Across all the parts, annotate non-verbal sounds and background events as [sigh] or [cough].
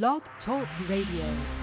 Blog Talk Radio.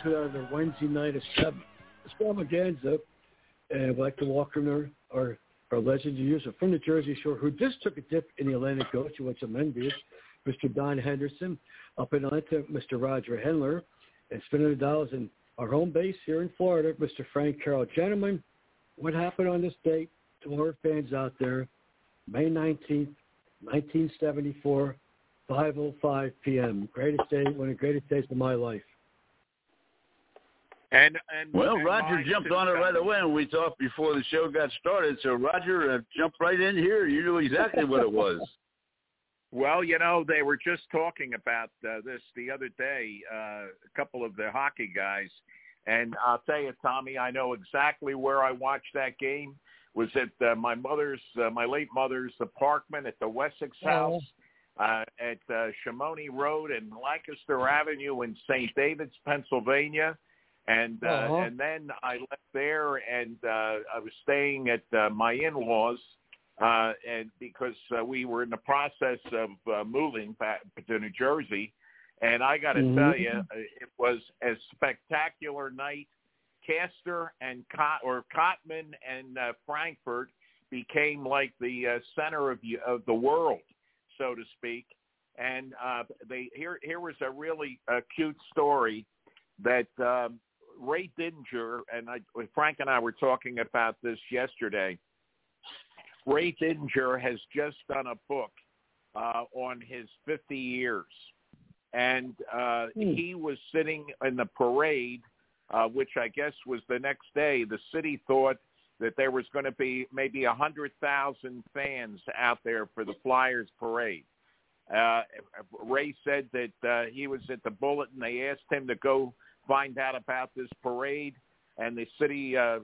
Everyone. Welcome to another Wednesday night extravaganza. And I'd like to welcome our, our, our legendary user from the Jersey Shore who just took a dip in the Atlantic Ocean with some envious, Mr. Don Henderson. Up in Atlanta, Mr. Roger Henler. And spinning the dials in our home base here in Florida, Mr. Frank Carroll. Gentlemen, what happened on this date to our fans out there? May 19th, 1974, 5.05 p.m. Greatest day, one of the greatest days of my life. And and Well, and Roger mine jumped on it right away, and we talked before the show got started. So Roger uh, jumped right in here. You knew exactly what it was. [laughs] Well, you know, they were just talking about uh, this the other day. Uh, a couple of the hockey guys, and I'll tell you, Tommy, I know exactly where I watched that game. Was at uh, my mother's, uh, my late mother's apartment at the Wessex House. uh, at uh, Chamonix Road and Lancaster Avenue in St. David's, Pennsylvania. And uh, Uh-huh. and then I left there, and uh, I was staying at uh, my in-laws, uh, and because uh, we were in the process of uh, moving back to New Jersey, and I got to Mhm. tell you, it was a spectacular night Castor and Cot or Cottman and uh, Frankford became like the uh, center of of the world, so to speak. And uh, they here here was a really uh, cute story that um, Ray Didinger, and I, Frank and I were talking about this yesterday. Ray Didinger has just done a book uh, on his 50 years, and uh, Hmm. he was sitting in the parade, uh, which I guess was the next day. The city thought that there was going to be maybe a hundred thousand fans out there for the Flyers parade. Uh, Ray said that uh, he was at the Bulletin. They asked him to go find out about this parade, and the city uh, uh,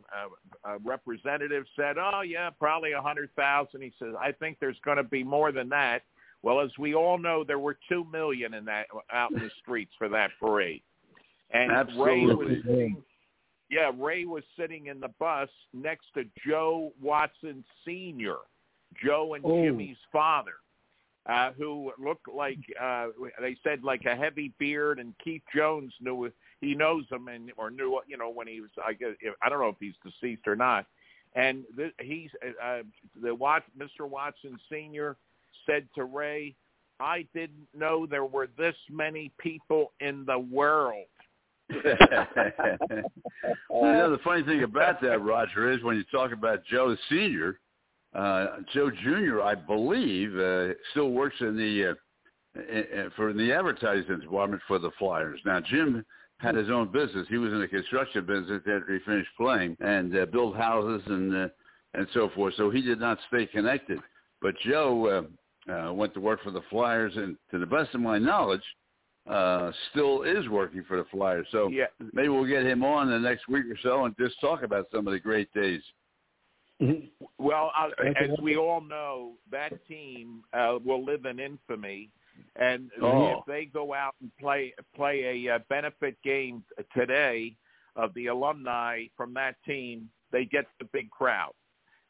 uh, representative said, "Oh yeah, probably a hundred thousand. He says, "I think there's going to be more than that." Well, as we all know, there were two million in that out in the streets for that parade, and Ray was sitting. Yeah, Ray was sitting in the bus next to Joe Watson Sr., Joe and Oh. Jimmy's father, uh, who looked like uh, they said like a heavy beard, and Keith Jones knew he knows him and or knew you know when he was I guess I don't know if he's deceased or not, and th- he's uh, the Wat Mr. Watson Sr. said to Ray, "I didn't know there were this many people in the world." well, [laughs] you know, the funny thing about that, Roger, is when you talk about Joe Senior, uh, Joe Junior, I believe, uh, still works in the uh, for the advertising department for the Flyers. Now, Jim had his own business. He was in the construction business after he finished playing and uh, built houses and uh, and so forth. So he did not stay connected. But Joe uh, uh, went to work for the Flyers, and to the best of my knowledge, uh, still is working for the Flyers. So Yeah, maybe we'll get him on the next week or so and just talk about some of the great days. Well, uh, Thank you. as we all know, that team uh, will live in infamy, and Oh. if they go out and play play a uh, benefit game today of the alumni from that team, they get the big crowd.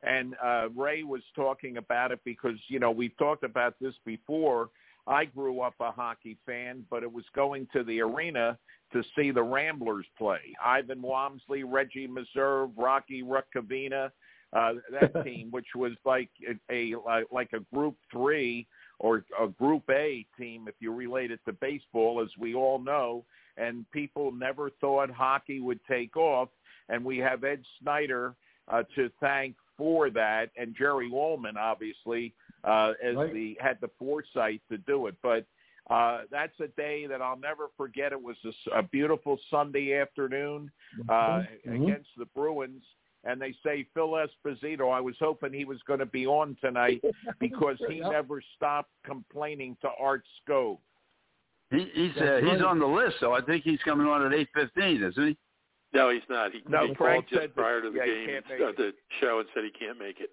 And uh, Ray was talking about it because you know we've talked about this before. I grew up a hockey fan, but it was going to the arena to see the Ramblers play. Ivan Wamsley, Reggie Meserve, Rocky Rukavina, uh, that [laughs] team, which was like a, a like- like a Group Three or a Group A team, if you relate it to baseball, as we all know. And people never thought hockey would take off, and we have Ed Snider uh, to thank for that, and Jerry Wolman obviously, uh, as Right. the had the foresight to do it. But uh, that's a day that I'll never forget. It was a beautiful Sunday afternoon uh, Mhm. against the Bruins, and they say Phil Esposito. I was hoping he was going to be on tonight [laughs] because he Yep. never stopped complaining to Art Skov. He, he's uh, he's on the list, so I think he's coming on at eight fifteen, isn't he? No, he's not. He, No, he Frank called just said prior to the yeah, he game, can't and uh, the show, and said he can't make it.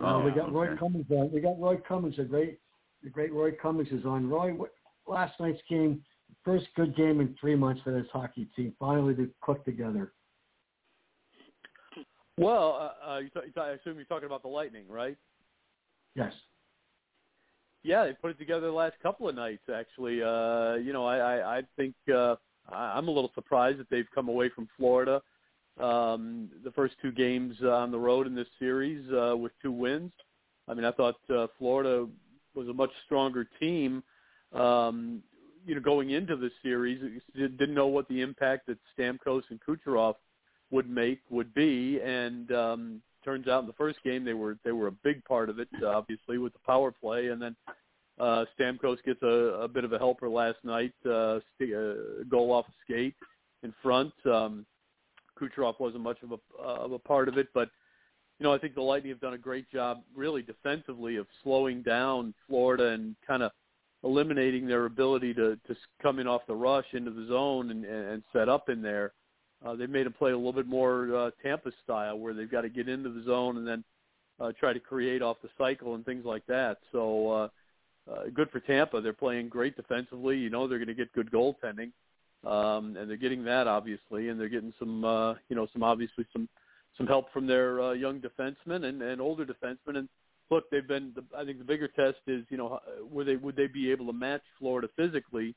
Uh, we Oh, got Roy. Cummings on. We got Roy Cummings, a great, the great Roy Cummings is on. Roy, what, last night's game, first good game in three months for this hockey team. Finally, they clicked together. Well, uh, uh, you t- I assume you're talking about the Lightning, right? Yes. Yeah, they put it together the last couple of nights. Actually, uh, you know, I I, I think uh, I- I'm a little surprised that they've come away from Florida um, the first two games on the road in this series uh, with two wins. I mean, I thought uh, Florida was a much stronger team. Um, you know, going into the series, didn't know what the impact that Stamkos and Kucherov would make would be, and um, turns out in the first game they were they were a big part of it, obviously with the power play, and then uh, Stamkos gets a, a bit of a helper last night, uh, uh, goal off a skate in front. Um, Kucherov wasn't much of a uh, of a part of it, but you know I think the Lightning have done a great job, really defensively, of slowing down Florida and kind of eliminating their ability to to come in off the rush into the zone and, and set up in there. Uh, they made them play a little bit more uh, Tampa style, where they've got to get into the zone and then uh, try to create off the cycle and things like that. So uh, uh, good for Tampa. They're playing great defensively. You know they're going to get good goaltending, um, and they're getting that obviously, and they're getting some uh, you know some obviously some some help from their uh, young defensemen and, and older defensemen. And look, they've been. The, I think the bigger test is you know were they would they be able to match Florida physically,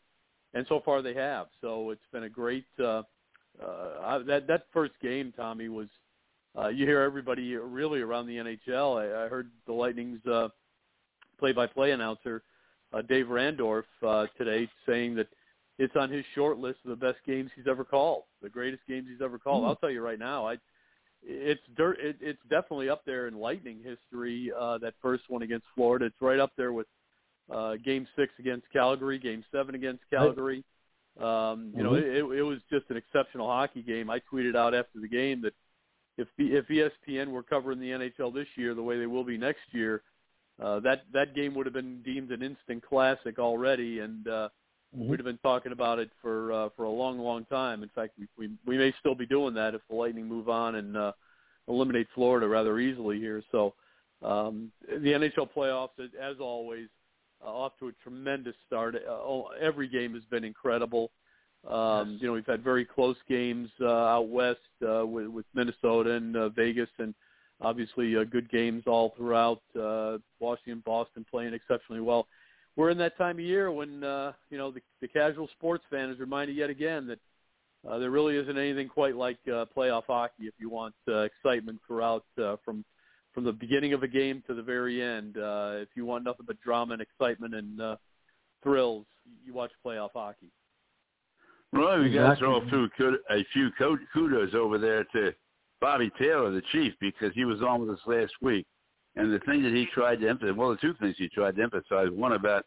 and so far they have. So it's been a great. Uh, uh, I, that that first game, Tommy, was uh, you hear everybody really around the NHL. I, I heard the Lightning's uh, play-by-play announcer uh, Dave Randorf uh, today saying that it's on his short list of the best games he's ever called, the greatest games he's ever called. Mm. I'll tell you right now, I it's dirt. It, it's definitely up there in Lightning history. Uh, that first one against Florida, it's right up there with uh, Game Six against Calgary, Game Seven against Calgary. Um, you know, Mhm. it, it was just an exceptional hockey game. I tweeted out after the game that if if ESPN were covering the NHL this year the way they will be next year, uh, that that game would have been deemed an instant classic already, and uh, Mhm. we'd have been talking about it for uh, for a long, long time. In fact, we, we we may still be doing that if the Lightning move on and uh, eliminate Florida rather easily here. So um, the NHL playoffs, as always, uh, off to a tremendous start. Uh, oh, every game has been incredible. Um, Yes. You know, we've had very close games uh, out west uh, with, with Minnesota and uh, Vegas, and obviously uh, good games all throughout. Uh, Washington, Boston playing exceptionally well. We're in that time of year when uh, you know the, the casual sports fan is reminded yet again that uh, there really isn't anything quite like uh, playoff hockey if you want uh, excitement throughout uh, from from the beginning of a game to the very end. Uh, if you want nothing but drama and excitement and uh, thrills, you watch playoff hockey. Roy, we got to throw a few, a few kudos over there to Bobby Taylor, the chief, because he was on with us last week. And the thing that he tried to emphasize, well, the two things he tried to emphasize, one about,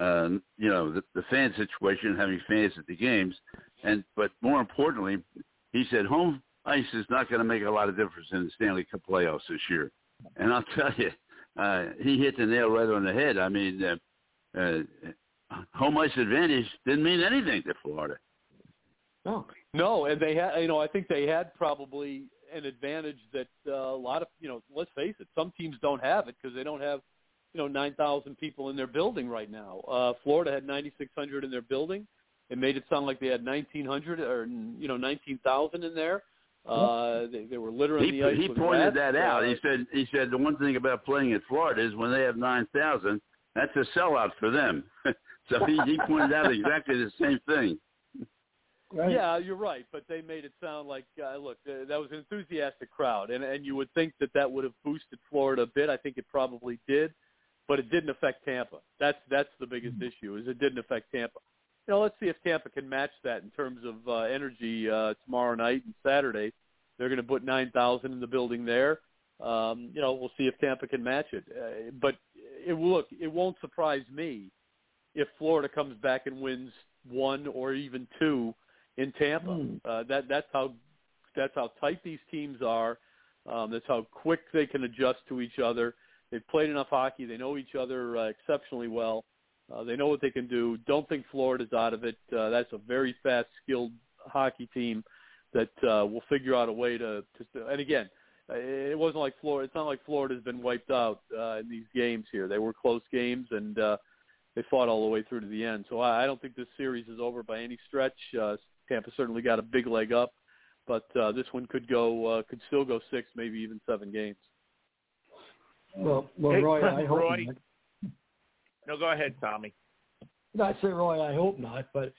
uh, you know, the, the fan situation, having fans at the games, and but more importantly, he said home ice is not going to make a lot of difference in the Stanley Cup playoffs this year. And I'll [laughs] tell you, uh, he hit the nail right on the head. I mean, uh, uh, home ice advantage didn't mean anything to Florida. No. No, and they had, you know, I think they had probably an advantage that uh, a lot of, you know, let's face it, some teams don't have it because they don't have, you know, 9,000 people in their building right now. Uh, Florida had 9,600 in their building. It made it sound like they had 1,900 or, you know, 19,000 in there. Uh, they, they were littering He, the ice he pointed rats. that out. Uh, He said he said the one thing about playing in Florida is when they have nine thousand, that's a sellout for them. [laughs] so he, he pointed out exactly the same thing. Right. Yeah, you're right, but they made it sound like uh, look, uh, that was an enthusiastic crowd, and and you would think that that would have boosted Florida a bit. I think it probably did, but it didn't affect Tampa. That's that's the biggest issue is it didn't affect Tampa. You know, let's see if Tampa can match that in terms of uh, energy uh, tomorrow night and Saturday. They're going to put nine thousand in the building there. Um, you know, we'll see if Tampa can match it. Uh, but it look, it won't surprise me if Florida comes back and wins one or even two in Tampa. Hmm. Uh, that that's how that's how tight these teams are. Um, that's how quick they can adjust to each other. They've played enough hockey. They know each other uh, exceptionally well. Uh, they know what they can do. Don't think Florida's out of it. Uh, that's a very fast, skilled hockey team that uh, will figure out a way to. to and again, uh, it wasn't like Florida. It's not like Florida's been wiped out uh, in these games here. They were close games and. Uh, they fought all the way through to the end. So I, I don't think this series is over by any stretch. Uh, Tampa certainly got a big leg up, but uh, this one could go uh, could still go six, maybe even seven games. Well, well, Hey, Roy, I [laughs] hope Roy. not. No, go ahead, Tommy. No, I say Roy, I hope not, but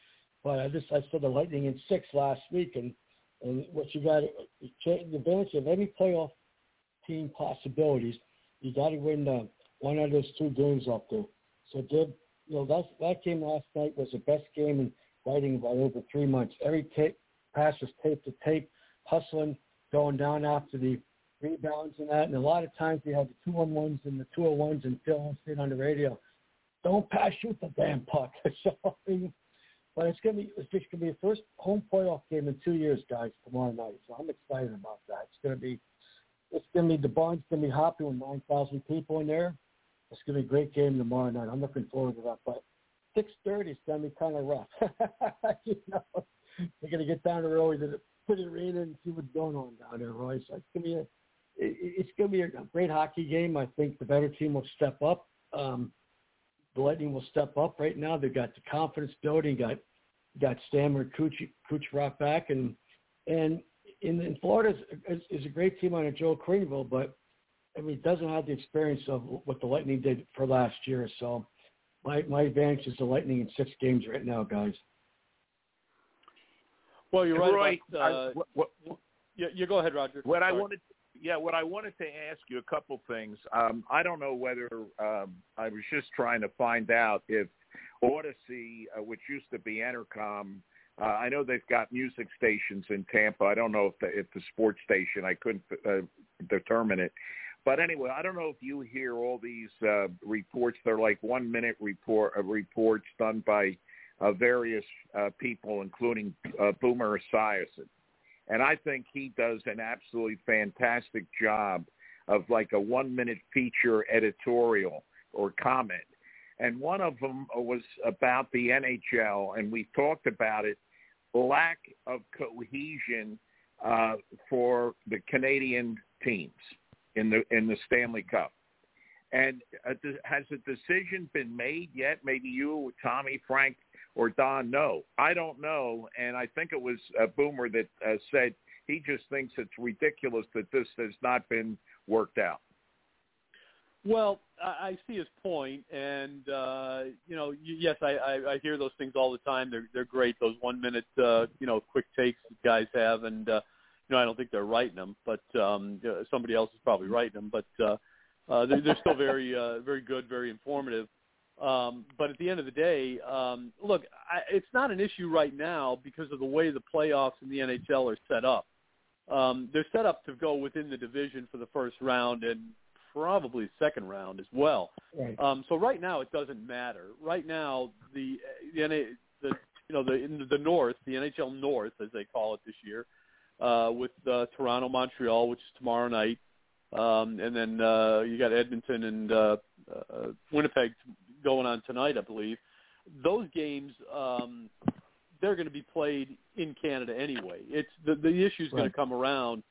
but I just I saw the Lightning in six last week, and and what you got the advantage of any playoff team possibilities, you got to win uh, one of those two games up there. So did you know that that game last night was the best game in Lightning by over three months. Every tape pass was tape to tape, hustling, going down after the rebounds and that. And a lot of times we had the two on ones and the two on ones, and Phil on the radio don't pass shoot the damn puck. so, I mean, but it's gonna be it's just gonna be the first home playoff game in two years, guys, tomorrow night. So I'm excited about that. It's gonna be it's gonna be the barn's gonna be hoppy with nine thousand people in there. It's gonna be a great game tomorrow night. I'm looking forward to that. But six thirty is gonna be kind of rough. [laughs] you know, we're gonna get down there early to put it rain and see what's going on down there, Roy. So it's gonna be a it- it's to be a great hockey game. I think the better team will step up. Um, the Lightning will step up right now. They've got the confidence building, got got Stammer, Kuch, Kucherov back, and and in, in Florida is, is a great team under a Joel Quenneville, but I mean, it doesn't have the experience of what the Lightning did for last year. So my my advantage is the Lightning in six games right now, guys. Well, you're right Roy, about. I- Uh, what- what- yeah, you go ahead, Roger. What I wanted, yeah, what I wanted to ask you a couple things. Um, I don't know whether um, I was just trying to find out if Audacy, uh, which used to be Entercom, uh, I know they've got music stations in Tampa. I don't know if the, if the sports station, I couldn't uh, determine it. But anyway, I don't know if you hear all these uh, reports. They're like one minute report uh, reports done by uh, various uh, people, including uh, Boomer Esiason and I think he does an absolutely fantastic job of like a one minute feature editorial or comment. And one of them was about the NHL, and we talked about it, lack of cohesion uh, for the Canadian teams in the in the Stanley Cup. And uh, has a decision been made yet? Maybe you, Tommy, Frank, or Don know. I don't know, and I think it was uh, Boomer that uh, said he just thinks it's ridiculous that this has not been worked out. Well, I, see his point, and uh, you know, yes, I, I, I hear those things all the time. They're they're great. Those one minute, uh, you know, quick takes guys have, and uh, you know, I don't think they're writing them, but um, uh, somebody else is probably writing them. But uh, uh, they're, they're still very uh, very good, very informative. Um, but at the end of the day, um, look, I, it's not an issue right now because of the way the playoffs in the NHL are set up. Um, they're set up to go within the division for the first round and probably second round as well. Right. Um, so right now it doesn't matter. Right now the the, NA the you know the in the North, the NHL North as they call it this year, uh, with uh, Toronto, Montreal, which is tomorrow night, um, and then uh, you got Edmonton and uh, uh, Winnipeg going on tonight, I believe. Those games um, they're going to be played in Canada anyway. It's the the issue is going to come around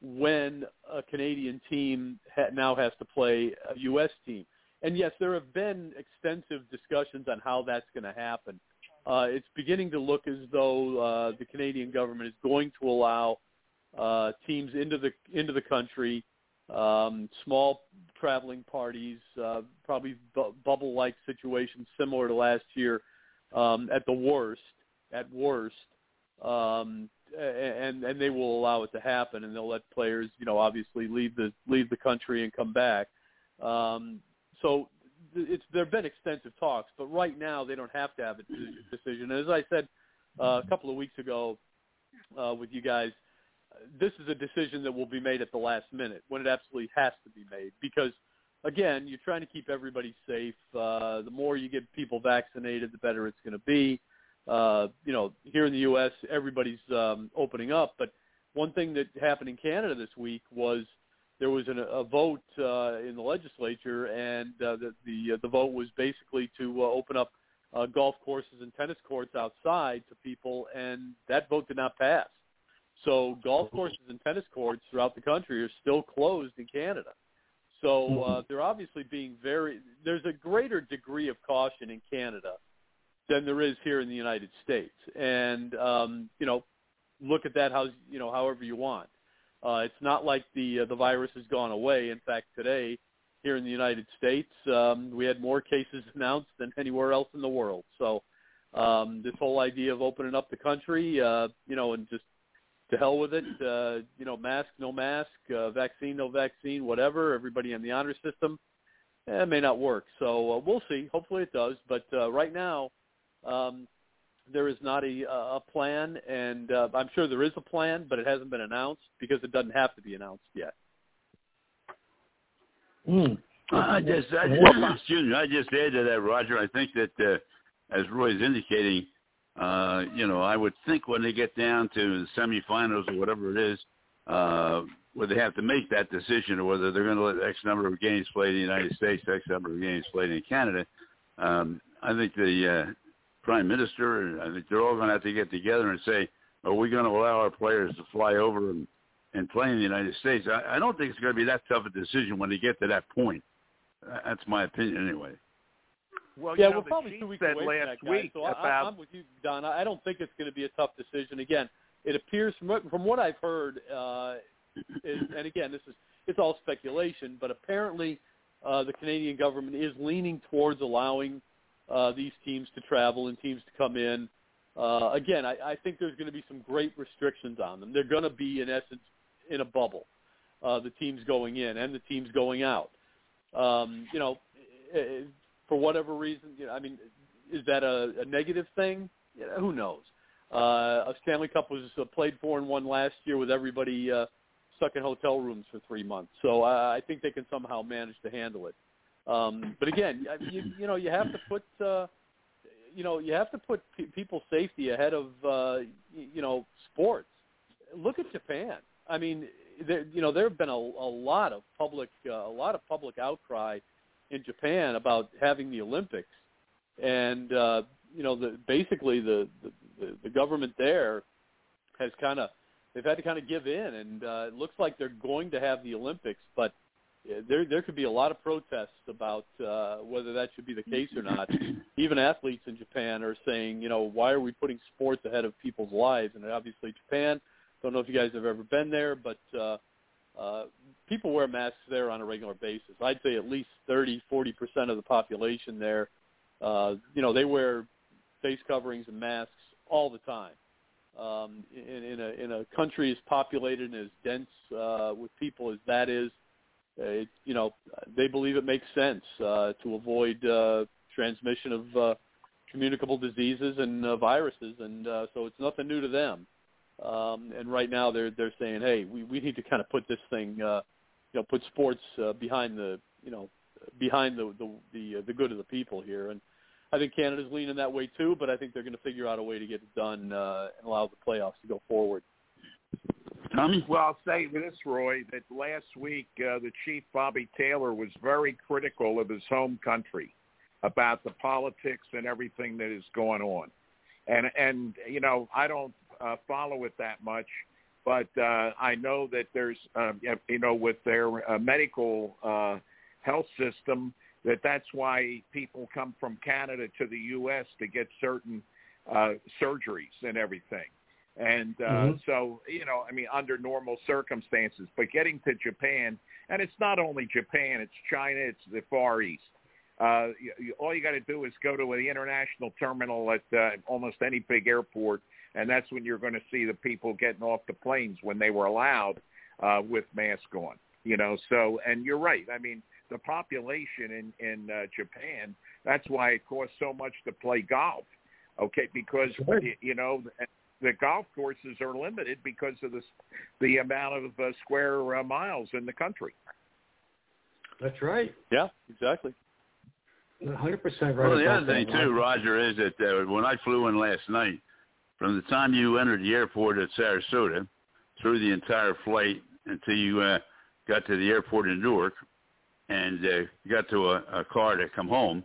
when a Canadian team ha- now has to play a U.S. team. And yes, there have been extensive discussions on how that's going to happen. Uh, it's beginning to look as though uh, the Canadian government is going to allow uh, teams into the into the country, um, small traveling parties, uh, probably bu- bubble-like situations similar to last year um, at the worst. At worst, um, and and they will allow it to happen, and they'll let players, you know, obviously leave the leave the country and come back. Um, so it's there have been extensive talks, but right now they don't have to have a de- decision. As I said uh, a couple of weeks ago uh, with you guys, this is a decision that will be made at the last minute when it absolutely has to be made. Because again you're trying to keep everybody safe. Uh the more you get people vaccinated the better it's going to be. Uh you know here in the US everybody's um opening up. But one thing that happened in Canada this week was there was an, a vote uh in the legislature and uh, the the, uh, the vote was basically to uh, open up uh, golf courses and tennis courts outside to people and that vote did not pass so golf courses and tennis courts throughout the country are still closed in Canada. So uh, they're obviously being very. There's a greater degree of caution in Canada than there is here in the United States, and um, you know, look at that how you know however you want. Uh, it's not like the uh, the virus has gone away. In fact, today here in the United States, um, we had more cases announced than anywhere else in the world. So um, this whole idea of opening up the country, uh, you know, and just to hell with it. Uh, you know, mask, no mask, uh, vaccine, no vaccine, whatever. Everybody on the honor system. Eh, it may not work. So uh, we'll see. Hopefully it does. But uh, right now, um, there is not a, a plan, and uh, I'm sure there is a plan, but it hasn't been announced because it doesn't have to be announced yet. Mm. I just, I just, excuse me, I just add to that, Roger. I think that, uh, as is indicating, uh, you know, I would think when they get down to the semifinals or whatever it is, uh, where they have to make that decision of whether they're going to let X number of games played in the United States, X number of games played in Canada. Um, I think the uh, prime minister, I think they're all going to have to get together and say, are we going to allow our players to fly over and, and play in the United States? I, I don't think it's going to be that tough a decision when they get to that point. That's my opinion anyway. Well, yeah, you know, we're probably two weeks away from that, guys. week So I, about I'm with you, Don. I don't think it's going to be a tough decision. Again, it appears from what, from what I've heard, uh, is, and again, this is it's all speculation, but apparently uh, the Canadian government is leaning towards allowing uh, these teams to travel and teams to come in. Uh, again, I, I think there's going to be some great restrictions on them. They're going to be, in essence, in a bubble. Uh, the teams going in and the teams going out. Um, you know, for whatever reason, you know, I mean, is that a, a negative thing? You know, who knows? Uh, a Stanley Cup was uh, played four and one last year with everybody uh, stuck in hotel rooms for three months. So uh, I think they can somehow manage to handle it. Um, but again, you, you know, you have to put, uh, you know, you have to put pe- people's safety ahead of, uh, you know, sports. Look at Japan. I mean, there, you know, there have been a, a lot of public, uh, a lot of public outcry in Japan about having the Olympics, and uh, you know, the, basically the, the the government there has kind of they've had to kind of give in, and uh, it looks like they're going to have the Olympics, but uh, there there could be a lot of protests about uh, whether that should be the case or not. [clears throat] Even athletes in Japan are saying, you know, why are we putting sports ahead of people's lives? And obviously, Japan. Don't know if you guys have ever been there, but uh, uh, people wear masks there on a regular basis. I'd say at least 30, 40 percent of the population there, uh, you know, they wear face coverings and masks all the time. Um, in, in a in a country as populated and as dense uh, with people as that is, it, you know, they believe it makes sense uh, to avoid uh, transmission of uh, communicable diseases and uh, viruses, and uh, so it's nothing new to them. Um, and right now they're they're saying, hey, we, we need to kind of put this thing, uh, you know, put sports uh, behind the you know behind the the the, uh, the good of the people here. And I think Canada's leaning that way too, but I think they're going to figure out a way to get it done uh, and allow the playoffs to go forward. Tommy? Well, I'll say this, Roy, that last week uh, the chief Bobby Taylor was very critical of his home country about the politics and everything that is going on. And and you know, I don't uh, follow it that much, but uh, I know that there's um, you know with their uh, medical uh, health system that that's why people come from Canada to the U.S. to get certain uh, surgeries and everything. And uh, Mhm. so, you know, I mean, under normal circumstances, but getting to Japan, and it's not only Japan, it's China, it's the Far East. Uh, you, you, all you got to do is go to the international terminal at uh, almost any big airport, and that's when you're going to see the people getting off the planes when they were allowed uh, with masks on. You know, so and you're right. I mean, the population in in uh, Japan. That's why it costs so much to play golf. Okay, because That's you know the, the golf courses are limited because of the the amount of uh, square uh, miles in the country. That's right. Yeah, exactly. 100 percent right. Well, the other thing too, Roger. Roger, is that uh, when I flew in last night, from the time you entered the airport at Sarasota, through the entire flight until you uh, got to the airport in Newark, and uh, got to a, a car to come home,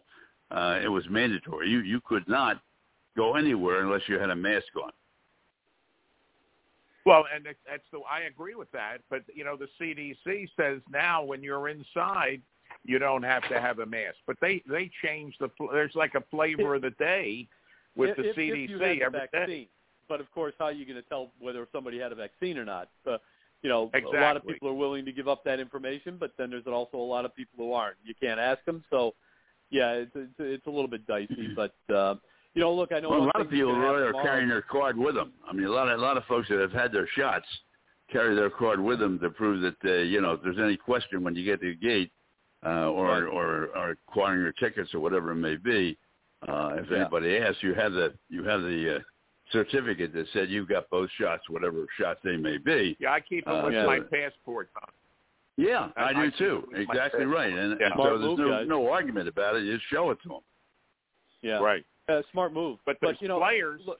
uh, it was mandatory. You you could not go anywhere unless you had a mask on. Well, and it- that's the I agree with that, but you know the CDC says now when you're inside, you don't have to have a mask. But they they change the fl- there's like a flavor of the day with if, the if, CDC if you had the every day. vaccine. But of course, how are you going to tell whether somebody had a vaccine or not? Uh, you know, a lot of people are willing to give up that information, but then there's also a lot of people who aren't. You can't ask them, so yeah, it's it's, it's a little bit dicey. [clears throat] But uh, you know, look, I know Well, a lot of people gonna are carrying their card with them. I mean, a lot of a lot of folks that have had their shots carry their card with them to prove that uh, you know if there's any question when you get to the gate uh, or, Right. or or acquiring your tickets or whatever it may be. Uh, if Yeah. anybody asks, you have the you have the uh, certificate that said you've got both shots, whatever shots they may be. Yeah, I keep it Uh, with yeah. my passport. Tom. Yeah, I, I- do I too. keep it with my Exactly right. And, Yeah. and so there's move, no guys. no argument about it. You just show it to them. Yeah, Right. Uh, smart move. But but there's you know, players- Look,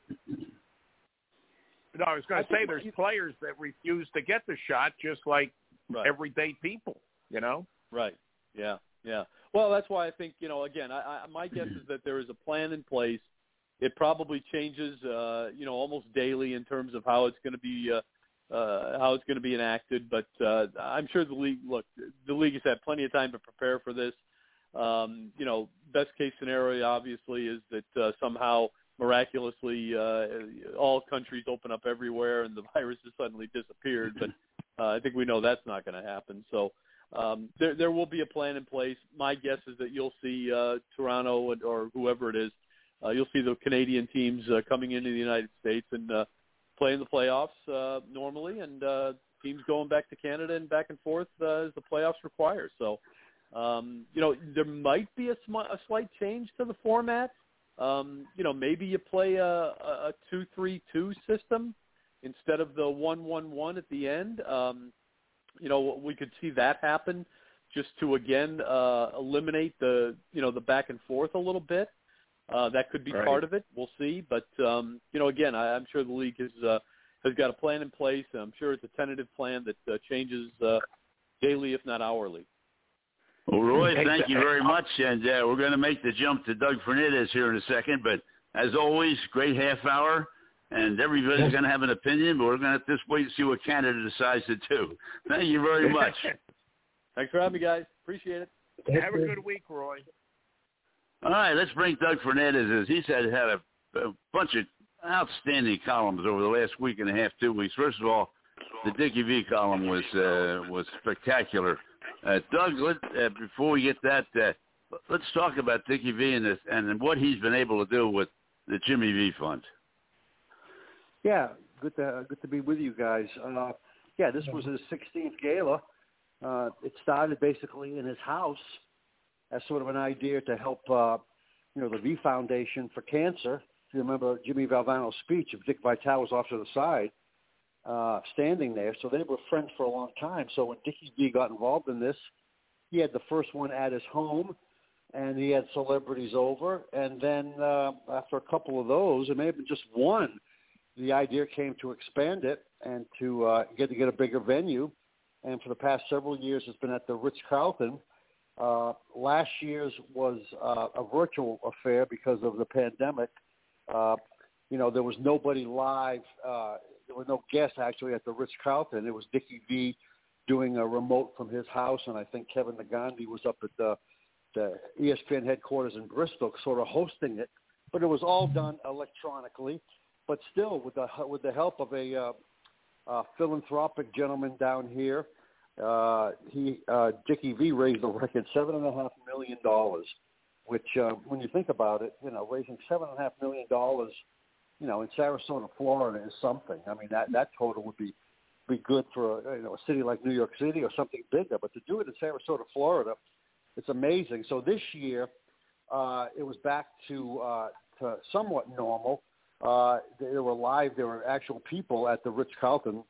No, I was going to say think- there's players that refuse to get the shot, just like right. everyday people. You know. Right. Yeah. Yeah. Well, that's why I think you know. Again, I, I, my guess is that there is a plan in place. It probably changes, uh, you know, almost daily in terms of how it's going to be, uh, uh, how it's going to be enacted. But uh, I'm sure the league. Look, the league has had plenty of time to prepare for this. Um, you know, best case scenario obviously is that uh, somehow miraculously uh, all countries open up everywhere and the [laughs] virus has suddenly disappeared. But uh, I think we know that's not going to happen. So um, there there will be a plan in place. My guess is that you'll see uh, Toronto or whoever it is uh, you'll see the Canadian teams uh, coming into the United States and uh, playing the playoffs uh, normally, and uh, teams going back to Canada and back and forth uh, as the playoffs require. So, um, you know, there might be a, sm- a slight change to the format. Um, you know, maybe you play a, a two-three-two system instead of the one-one-one at the end. Um, you know, we could see that happen just to again uh, eliminate the you know the back and forth a little bit. Uh, that could be Right. part of it. We'll see. But um, you know, again, I, I'm sure the league has uh, has got a plan in place. and I'm sure it's a tentative plan that uh, changes uh, daily, if not hourly. Well, Roy, thank you very much, and uh, we're going to make the jump to Doug Fernandez here in a second. But as always, great half hour, and everybody's going to have an opinion, but we're going to have to just wait and see what Canada decides to do. [laughs] Thank you very much. [laughs] Thanks for having me, guys. Appreciate it. Have a good week, Roy. All right, let's bring Doug Fernandez. As he's had had a, a bunch of outstanding columns over the last week and a half, two weeks. First of all, the Dickie V column was uh, was spectacular. Uh, Doug, let, uh, before we get that, uh, let's talk about Dickie V and, this, and what he's been able to do with the Jimmy V Fund. Yeah, good to good to be with you guys. Uh, yeah, this was his 16th gala. Uh, it started basically in his house as sort of an idea to help, uh, you know, the V Foundation for Cancer. If you remember Jimmy Valvano's speech, if Dick Vitale was off to the side, uh, standing there, so they were friends for a long time. So when Dickie V got involved in this, he had the first one at his home, and he had celebrities over, and then uh, after a couple of those, it may have been just one the idea came to expand it and to uh, get to get a bigger venue. And for the past several years, it's been at the Ritz Carlton. Uh, last year's was uh, a virtual affair because of the pandemic. Uh, you know, there was nobody live. Uh, there were no guests actually at the Ritz Carlton. It was Dickie V doing a remote from his house, and I think Kevin Negandhi was up at the, the ESPN headquarters in Bristol, sort of hosting it. But it was all done electronically but still with the with the help of a uh, uh, philanthropic gentleman down here, uh, he uh, Dickie V raised a record seven and a half million dollars, which uh, when you think about it, you know, raising seven and a half million dollars, you know, in Sarasota, Florida, is something. I mean, that that total would be be good for a, you know a city like New York City or something bigger, but to do it in Sarasota, Florida, it's amazing. So this year, uh, it was back to uh, to somewhat normal. Uh, were live, there were actual people at the Ritz Carlton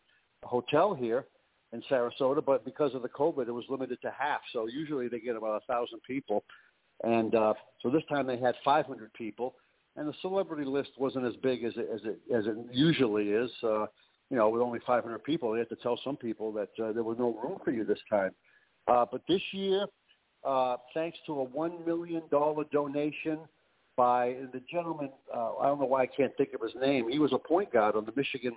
hotel here in Sarasota, but because of the COVID, it was limited to half. So usually they get about a thousand people, and uh, so this time they had 500 people, and the celebrity list wasn't as big as it as it as it usually is. Uh, you know, with only 500 people, they had to tell some people that uh, there was no room for you this time. Uh, but this year, uh, thanks to a one million dollar donation by the gentleman. Uh, I don't know why I can't think of his name. He was a point guard on the Michigan.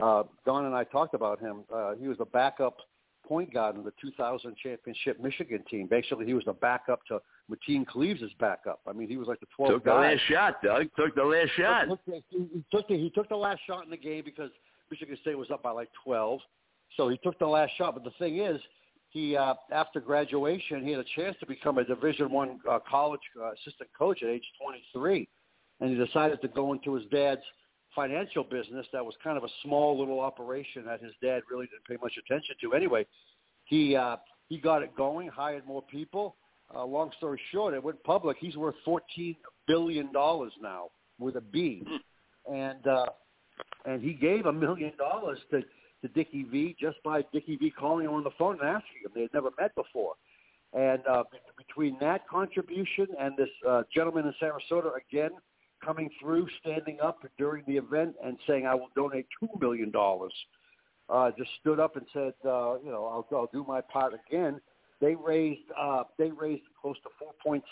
Uh, Don and I talked about him. Uh, he was a backup point guard on the 2000 championship Michigan team. Basically, he was the backup to Mateen Cleaves' backup. I mean, he was like the 12th Took the last shot, Doug. Took the last shot. Took He, he took the, he took the last shot in the game because Michigan State was up by like 12. So he took the last shot. But the thing is, he uh, after graduation, he had a chance to become a Division One uh, college uh, assistant coach at age 23, and he decided to go into his dad's financial business. That was kind of a small little operation that his dad really didn't pay much attention to. Anyway, he uh, he got it going, hired more people. Uh, long story short, it went public. He's worth 14 billion dollars now with a B, and uh, and he gave a million dollars to to Dickie V just by Dickie V calling him on the phone and asking him. They had never met before. And uh, between that contribution and this uh, gentleman in Sarasota again coming through, standing up during the event and saying, "I will donate two million dollars," uh, just stood up and said, uh, "You know, I'll, I'll do my part again." They raised uh, they raised close to 4.7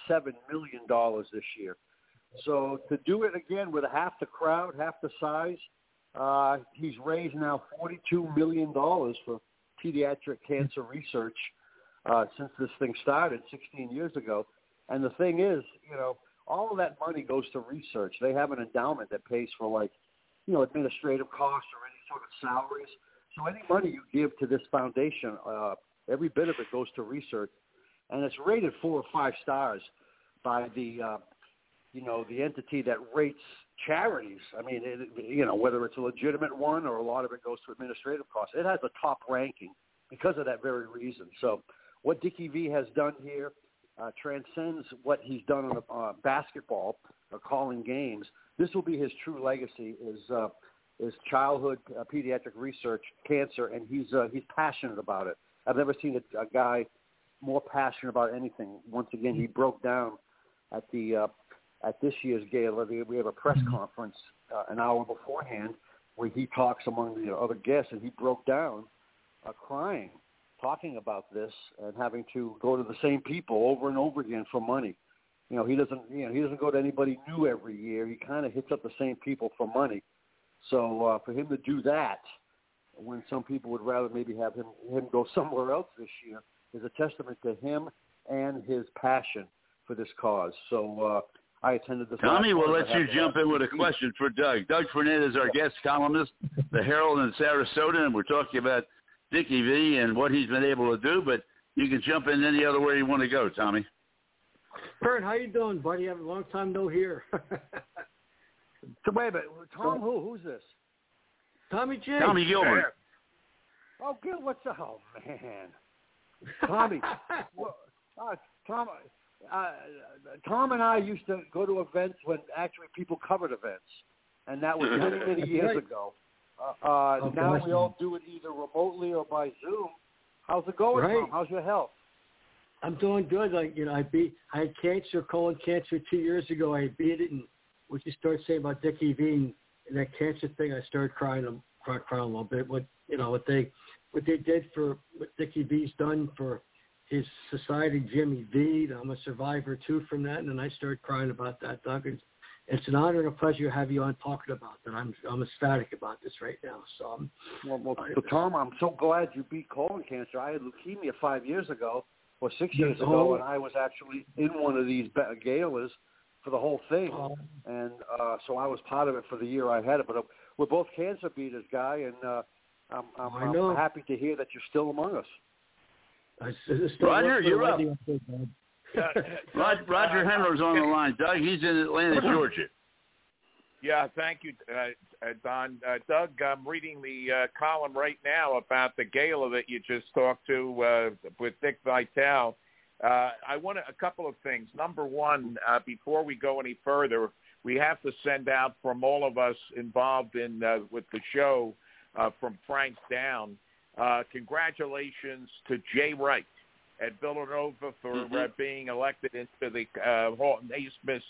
million dollars this year. So to do it again with half the crowd, half the size, uh, he's raised now $42 million for pediatric cancer research uh, since this thing started 16 years ago. And the thing is, you know, all of that money goes to research. They have an endowment that pays for like, you know, administrative costs or any sort of salaries. So any money you give to this foundation, uh, every bit of it goes to research. And it's rated four or five stars by the uh, you know, the entity that rates charities. I mean, it, you know, whether it's a legitimate one or a lot of it goes to administrative costs. It has a top ranking because of that very reason. So, what Dickie V has done here uh, transcends what he's done on uh, basketball or calling games. This will be his true legacy. Is uh, is childhood uh, pediatric research cancer, and he's uh, he's passionate about it. I've never seen a, a guy more passionate about anything. Once again, he broke down at the uh, at this year's gala. We have a press conference uh, an hour beforehand where he talks among the other guests, and he broke down, uh, crying, talking about this and having to go to the same people over and over again for money. You know, he doesn't. You know, he doesn't go to anybody new every year. He kind of hits up the same people for money. So uh, for him to do that, when some people would rather maybe have him him go somewhere else this year, is a testament to him and his passion for this cause. So uh, I attended this. Tommy, last we'll let you jump in with a question for Doug. Doug Fernandez is our guest columnist, the Herald in Sarasota, and we're talking about Dickie V and what he's been able to do. But you can jump in any other way you want to go, Tommy. Kurt, how you doing, buddy? Have a long time no hear. So wait a minute, Tom. Who? Who's this? Tommy J. Tommy Gilbert. Oh, Gil, what's the? Oh man, [laughs] Tommy. [laughs] well, uh, Tom. Uh, Tom and I used to go to events when actually people covered events, and that was many many years ago. Uh, uh, Oh, now gosh. we all do it either remotely or by Zoom. How's it going, Right. Tom? How's your health? I'm doing good. Like you know, I beat I had cancer, colon cancer, two years ago. I beat it, and what you start saying about Dickie V and, and that cancer thing, I started crying, a- cry, crying a little bit. What you know, what they what they did for what Dickie V's done for his society, Jimmy V. I'm a survivor too from that, and then I started crying about that, Doug. It's, it's an honor and a pleasure to have you on talking about that. I'm I'm ecstatic about this right now. So um, Well, well so Tom, I'm so glad you beat colon cancer. I had leukemia five years ago or six years Oh. ago, and I was actually in one of these galas for the whole thing. um, and uh, so I was part of it for the year I had it. But uh, we're both cancer beaters, guy, and uh, I'm, I'm, I'm happy to hear that you're still among us. I, s- I still Roger, work you're up. radio station, Doug. Rod, uh, Roger Hendler's on the line. Doug, he's in Atlanta, Georgia. Yeah, thank you, uh, uh, Don. Uh, Doug, I'm reading the uh, column right now about the gala that you just talked to uh, with Dick Vitale. Uh, I want a couple of things. Number one, uh, before we go any further, we have to send out from all of us involved in uh, with the show, uh, from Frank down, uh, congratulations to Jay Wright at Villanova for uh, being elected into the uh, Hall, Naismith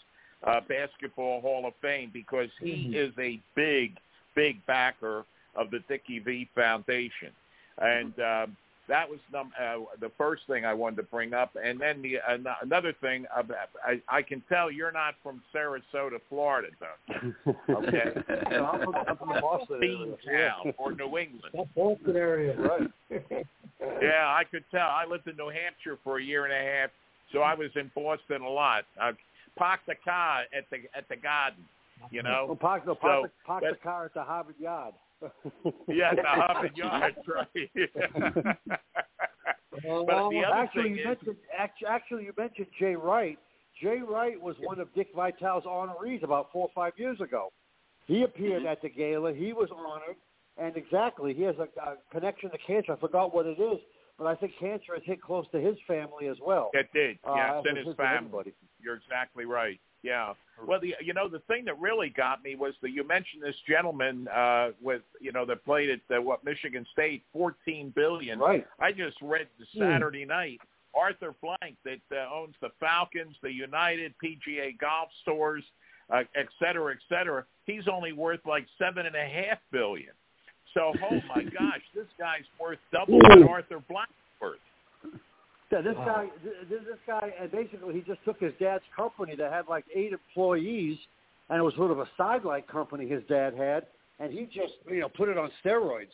uh, Basketball Hall of Fame because he Mhm. is a big, big backer of the Dickie V Foundation, and um, that was num- uh, the first thing I wanted to bring up. And then the an- another thing, uh, I, I can tell you're not from Sarasota, Florida, Doug. [laughs] Okay. No, [laughs] I'm from, I'm from the Boston area. Town or New England. That Boston area. Right. [laughs] Yeah, I could tell. I lived in New Hampshire for a year and a half, so I was in Boston a lot. I parked the car at the at the garden, you Well, know. park, no, park, So, the, park the car at the Harvard Yard. Yeah, the Harvard Yard, [laughs] right. but the other actually, thing you is, mentioned actually, you mentioned Jay Wright. Jay Wright was one of Dick Vitale's honorees about four or five years ago. He appeared at the gala. He was honored, and exactly, he has a, a connection to cancer. I forgot what it is, but I think cancer has hit close to his family as well. it did. Uh, Yeah, it's in his family. You're exactly right. Yeah. Well, the you know the thing that really got me was that you mentioned this gentleman uh with you know that played at uh, what Michigan State, fourteen billion. Right. I just read the Hmm. Saturday night Arthur Blank that uh, owns the Falcons, the United PGA Golf Stores, uh, et cetera, et cetera. He's only worth like seven and a half billion. So, oh my [laughs] gosh, this guy's worth double what Arthur Blank's worth. Yeah, this Wow. guy, this, this guy, and basically he just took his dad's company that had like eight employees, and it was sort of a sidelight company his dad had, and he just you know put it on steroids.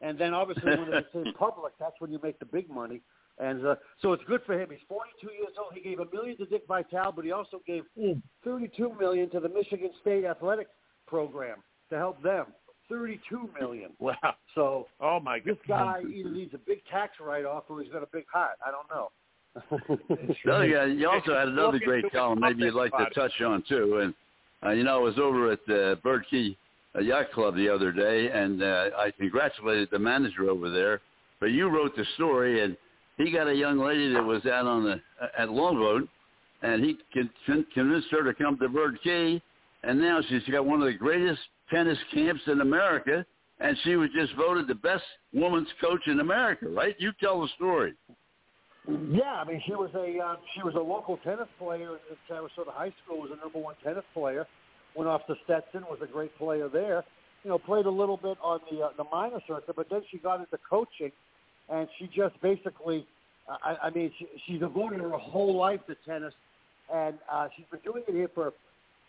And then obviously when it became [laughs] public, that's when you make the big money. And uh, so it's good for him. He's 42 years old. He gave a million to Dick Vitale, but he also gave 32 million to the Michigan State athletic program to help them. 32 million. Wow. [laughs] So Oh my this guy either needs a big tax write-off or he's got a big heart. I don't know. The other guy, you also had another great column. Maybe you'd like to about it. touch on too. And uh, you know, I was over at the Bird Key uh, Yacht Club the other day, and uh, I congratulated the manager over there. But you wrote the story, and he got a young lady that was out on the at Longboat, and he con- con- convinced her to come to Bird Key, and now she's got one of the greatest tennis camps in America, and she was just voted the best woman's coach in America. Right? You tell the story. Yeah, I mean, she was a uh, she was a local tennis player at Sarasota High School. Was a number one tennis player. Went off to Stetson. Was a great player there. You know, played a little bit on the uh, the minor circuit, but then she got into coaching, and she just basically, I, I mean, she, she devoted her whole life to tennis, and uh, she's been doing it here for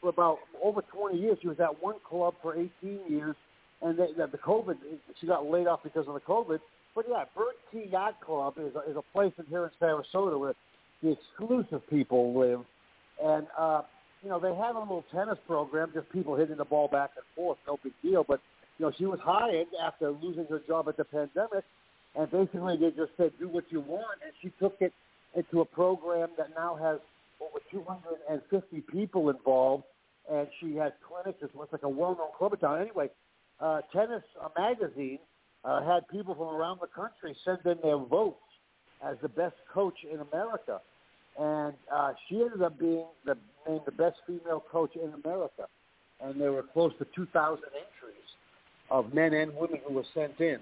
for about over 20 years. She was at one club for 18 years, and the, the, the COVID, she got laid off because of the COVID. But yeah, Bird Key Yacht Club is a, is a place in here in Sarasota where the exclusive people live, and uh, you know they have a little tennis program, just people hitting the ball back and forth, no big deal. But you know she was hired after losing her job at the pandemic, and basically they just said do what you want, and she took it into a program that now has over 250 people involved, and she has clinics. It's like a well-known club in town. Anyway, uh, Tennis uh, Magazine uh, had people from around the country send in their votes as the best coach in America, and uh, she ended up being the, named the best female coach in America. And there were close to 2,000 entries of men and women who were sent in.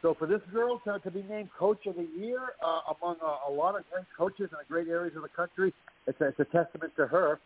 So for this girl to, to be named Coach of the Year uh, among a, a lot of great coaches in the great areas of the country, it's a, it's a testament to her.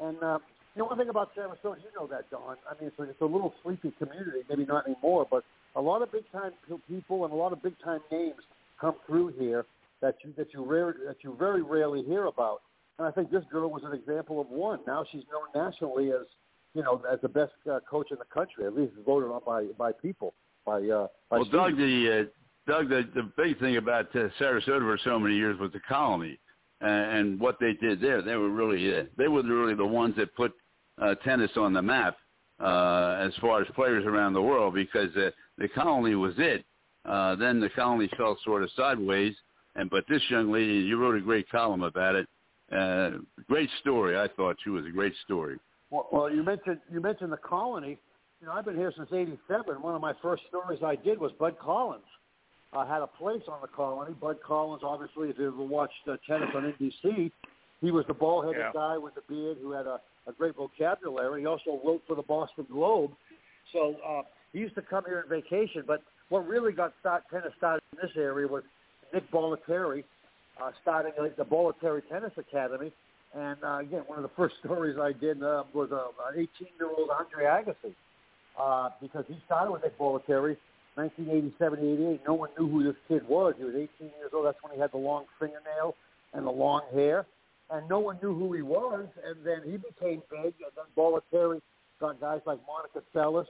And uh, you know, one thing about Sarasota, you know that, Don. I mean, it's a, it's a little sleepy community, maybe not anymore, but a lot of big time people and a lot of big time names come through here that you that you rare that you very rarely hear about. And I think this girl was an example of one. Now she's known nationally as you know as the best uh, coach in the country, at least voted on by by people. By uh, by Well, students. Doug, the uh, Doug, the, the big thing about uh, Sarasota for so many years was the colony, and, what they did there. They were really they were really the ones that put uh, tennis on the map uh, as far as players around the world because uh, the colony was it. Uh, then the colony fell sort of sideways, and but this young lady, you wrote a great column about it. Uh, great story. I thought she was a great story. Well, well, you mentioned you mentioned the colony. You know, I've been here since '87. One of my first stories I did was Bud Collins. I had a place on the colony. Bud Collins, obviously, if you ever watched uh, tennis on NBC, he was the ball-headed Yeah. guy with the beard who had a, a great vocabulary. He also wrote for the Boston Globe. So uh, he used to come here on vacation. But what really got start, tennis started in this area was Nick Bollettieri uh, starting like, the Bollettieri Tennis Academy. And uh, again, one of the first [laughs] stories I did uh, was uh, an 18-year-old Andre Agassi uh, because he started with Nick Bollettieri 1987, 88. No one knew who this kid was. He was 18 years old. That's when he had the long fingernail and the long hair. And no one knew who he was. And then he became big. And then Bollettieri got guys like Monica Seles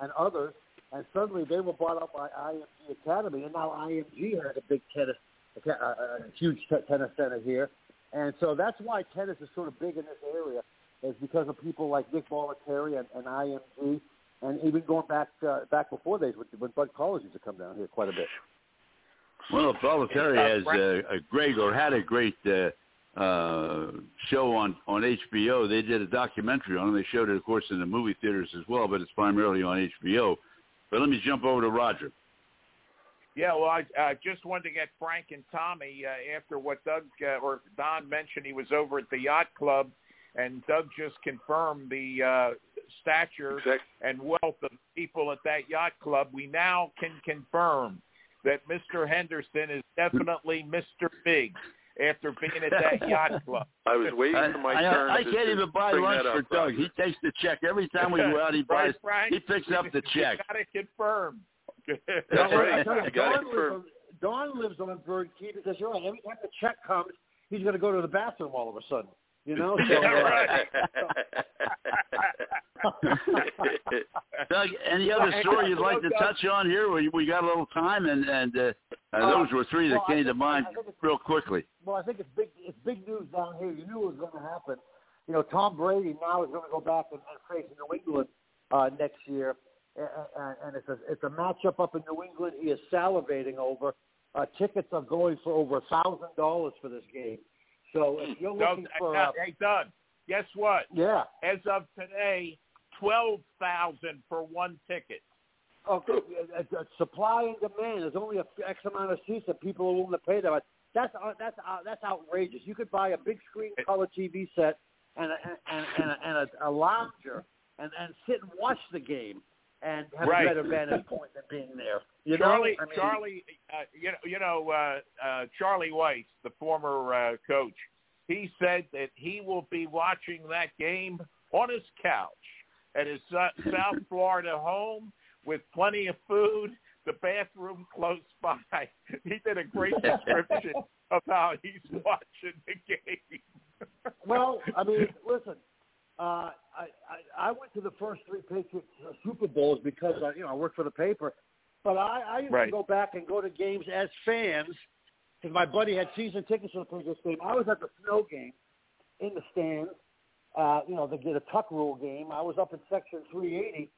and others. And suddenly they were bought up by IMG Academy. And now IMG has a big tennis, a, a, huge te- tennis center here. And so that's why tennis is sort of big in this area, is because of people like Nick Bollettieri and, and IMG, and even going back uh, back before days when, when Bud Collins used to come down here quite a bit. Well, Bollettieri Uh, has Frank- a, a great or had a great uh, uh, show on on HBO. They did a documentary on it. They showed it, of course, in the movie theaters as well, but it's primarily on HBO. But let me jump over to Roger. Yeah, well, I uh, just wanted to get Frank and Tommy uh, after what Doug uh, or Don mentioned. He was over at the yacht club, and Doug just confirmed the uh, stature Exact- and wealth of people at that yacht club. We now can confirm that Mr. Henderson is definitely Mr. Big after being at that [laughs] yacht club. I was waiting for my I, turn. I to- can't even buy bring lunch that for Doug. Roger. He takes the check every time we go out. He [laughs] buys. right, Frank? He picks up the [laughs] check. Got to confirm. That's right. You, You got Don, it for- lives on, Don lives on Bird Key because you're right. Every time the check comes, he's going to go to the bathroom all of a sudden. You know. [laughs] So, uh. [laughs] Doug, any other story you'd like to touch on here? We, we got a little time, and and uh, uh, those were three that well, I came to mind I think it's- real quickly. Well, I think it's big. It's big news down here. You knew it was going to happen. You know, Tom Brady now is going to go back and, and face New England uh, next year, and, and it's a it's a matchup up in New England. He is salivating over. uh, tickets are going for over a thousand dollars for this game. So if you're Doug, looking for, uh, uh, hey, Doug, guess what? yeah, As of today, twelve thousand for one ticket. okay, uh, uh, supply and demand. There's only a X amount of seats that people are willing to pay that. That's uh, that's uh, that's outrageous. You could buy a big screen color TV set and a, and and a, and a, a lounger and and sit and watch the game and have Right. a better vantage point than being there. You Charlie, know, I mean, Charlie, uh, you know, you know, uh, uh, Charlie Weiss, the former uh, coach, he said that he will be watching that game on his couch at his uh, [laughs] South Florida home with plenty of food, the bathroom close [laughs] by. He did a great [laughs] description of how he's watching the game. Well, I mean, listen, uh, I, I I went to the first three Patriots uh, Super Bowls because I, you know I work for the paper, but I, I used Right. to go back and go to games as fans because my buddy had season tickets for the Patriots game. I was at the snow game in the stands, uh, you know, to get a tuck rule game. I was up in section 380,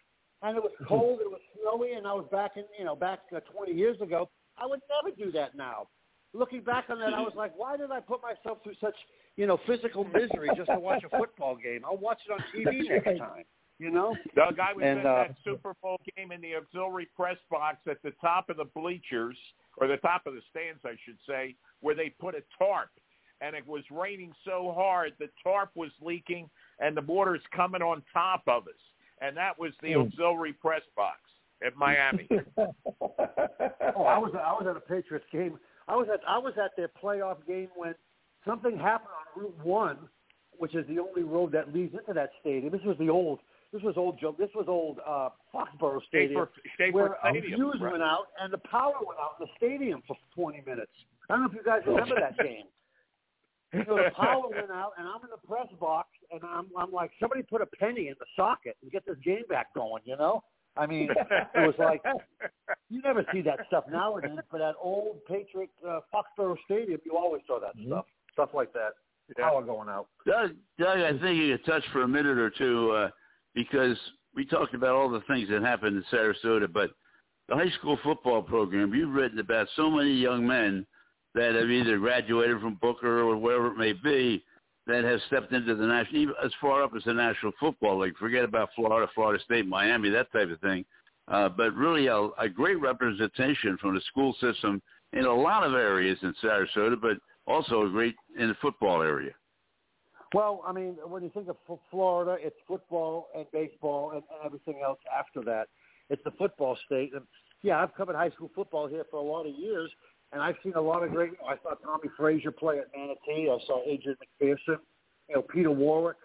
and it was cold, it was snowy, and I was back in, you know, back uh, 20 years ago. I would never do that now. Looking back on that, I was like, why did I put myself through such, you know, physical misery just to watch a football game? I'll watch it on [laughs] TV next time. You know? Doug, I was And, at uh, that Super Bowl game in the auxiliary press box at the top of the bleachers, or the top of the stands, I should say, where they put a tarp. And it was raining so hard, the tarp was leaking, and the water's coming on top of us. And that was the auxiliary press box at Miami. [laughs] oh, I was I was at a Patriots game. I was at I was at their playoff game when something happened on Route One, which is the only road that leads into that stadium. This was the old. This was old. Joe. This was old uh, Foxborough Stadium, Schaefer, Schaefer where a Stadium. fuse right. went out and the power went out in the stadium for 20 minutes. I don't know if you guys remember that game. [laughs] So the power went out, and I'm in the press box, and I'm I'm like, somebody put a penny in the socket and get this game back going. You know, I mean, it was like you never see that stuff nowadays, but at old Patriot uh, Foxborough Stadium, you always saw that stuff, stuff like that. Yeah. Power going out. Doug, Doug, I think you could touch for a minute or two uh, because we talked about all the things that happened in Sarasota, but the high school football program, you've written about so many young men that have either graduated from Booker or wherever it may be that have stepped into the national, even as far up as the National Football League. Forget about Florida, Florida State, Miami, that type of thing. Uh, but really a, a great representation from the school system in a lot of areas in Sarasota, but also a great in the football area. Well, I mean, when you think of Florida, it's football and baseball and, and everything else after that. It's the football state. And yeah, I've covered high school football here for a lot of years, and I've seen a lot of great. I saw Tommie Frazier play at Manatee. I saw Adrian McPherson. You know, Peter Warrick.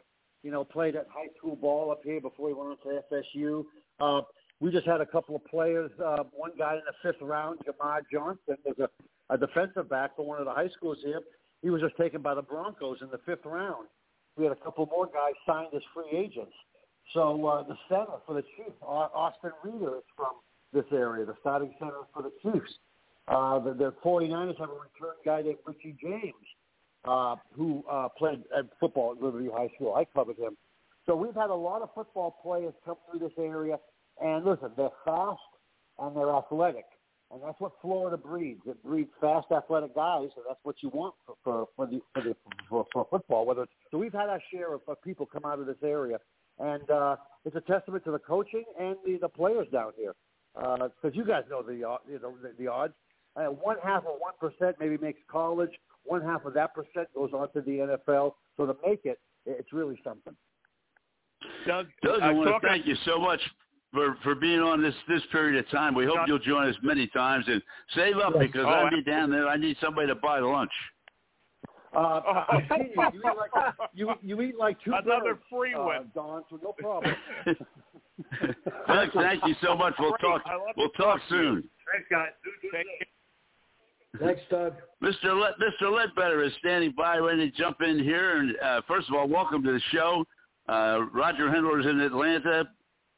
You know, played at high school ball up here before he went on to FSU. Uh, we just had a couple of players. Uh, one guy in the fifth round, Jamar Johnson, was a, a defensive back for one of the high schools here. He was just taken by the Broncos in the fifth round. We had a couple more guys signed as free agents. So uh, the center for the Chiefs, Austin Reiter, is from this area. The starting center for the Chiefs. Uh, the, the 49ers have a return guy named Richie James, uh, who uh, played at football at Riverview High School. I covered him. So we've had a lot of football players come through this area. And listen, they're fast and they're athletic. And that's what Florida breeds. It breeds fast, athletic guys, and that's what you want for for for, the, for, the, for, for football. Whether it's, so, we've had our share of, of people come out of this area, and uh, it's a testament to the coaching and the, the players down here. Because you guys know the uh, you know the, the odds. Uh, one half of one percent maybe makes college. One half of that percent goes on to the NFL. So to make it, it's really something. Doug, Doug, uh, I want to thank you so much for for being on this this period of time. We hope Doug- you'll join us many times and save up Yes. because Oh, I'll be down there. I need somebody to buy lunch. Uh, I've you. You eat like you, you eat like two Another birds, free uh, one. Don. So no problem. [laughs] Doug, thank you so much. We'll talk. We'll talk talk soon. Thanks, guys. Take care. Thanks, Doug. [laughs] Mr. Le- Mr. Ledbetter is standing by, ready to jump in here. And uh, first of all, welcome to the show. Uh, Roger Hendler is in Atlanta.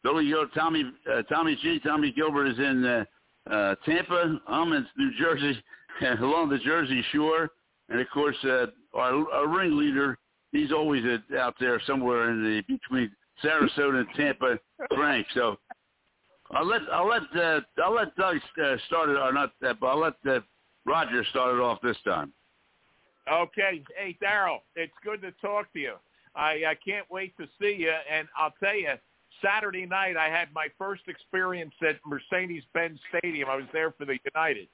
Billy Gil- Tommy uh, Tommy G. Tommy Gilbert is in uh, uh, Tampa. I'm in New Jersey, [laughs] along the Jersey Shore, and of course uh, our, our ringleader. He's always out there somewhere in the between Sarasota and Tampa, Frank. So I'll let I'll let uh, I'll let Doug uh, start it or not, uh, but I'll let uh, Roger started off this time. Okay. Hey, Darrell, it's good to talk to you. I, I can't wait to see you. And I'll tell you, Saturday night I had my first experience at Mercedes-Benz Stadium. I was there for the United.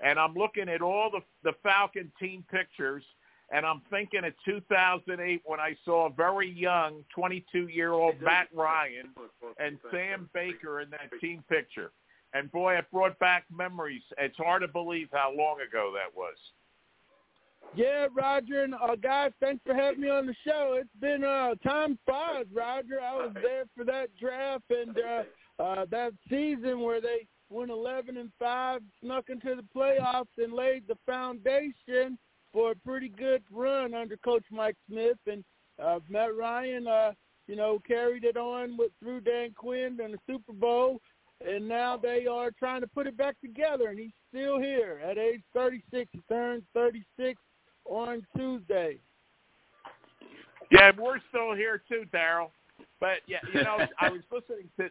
And I'm looking at all the, the Falcon team pictures, and I'm thinking of 2008 when I saw a very young 22-year-old Matt Ryan and Sam Baker in that team picture. And boy, it brought back memories. It's hard to believe how long ago that was. Yeah, Roger and uh, guys, thanks for having me on the show. It's been uh, time flies, Roger. I was there for that draft and uh, uh, that season where they went 11 and five, snuck into the playoffs, and laid the foundation for a pretty good run under Coach Mike Smith and uh, Matt Ryan. Uh, you know, carried it on with through Dan Quinn and the Super Bowl, and now they are trying to put it back together. And he's still here at age 36. He turns 36 on Tuesday. Yeah, we're still here too, Darrell. But yeah, you know, [laughs] I was listening to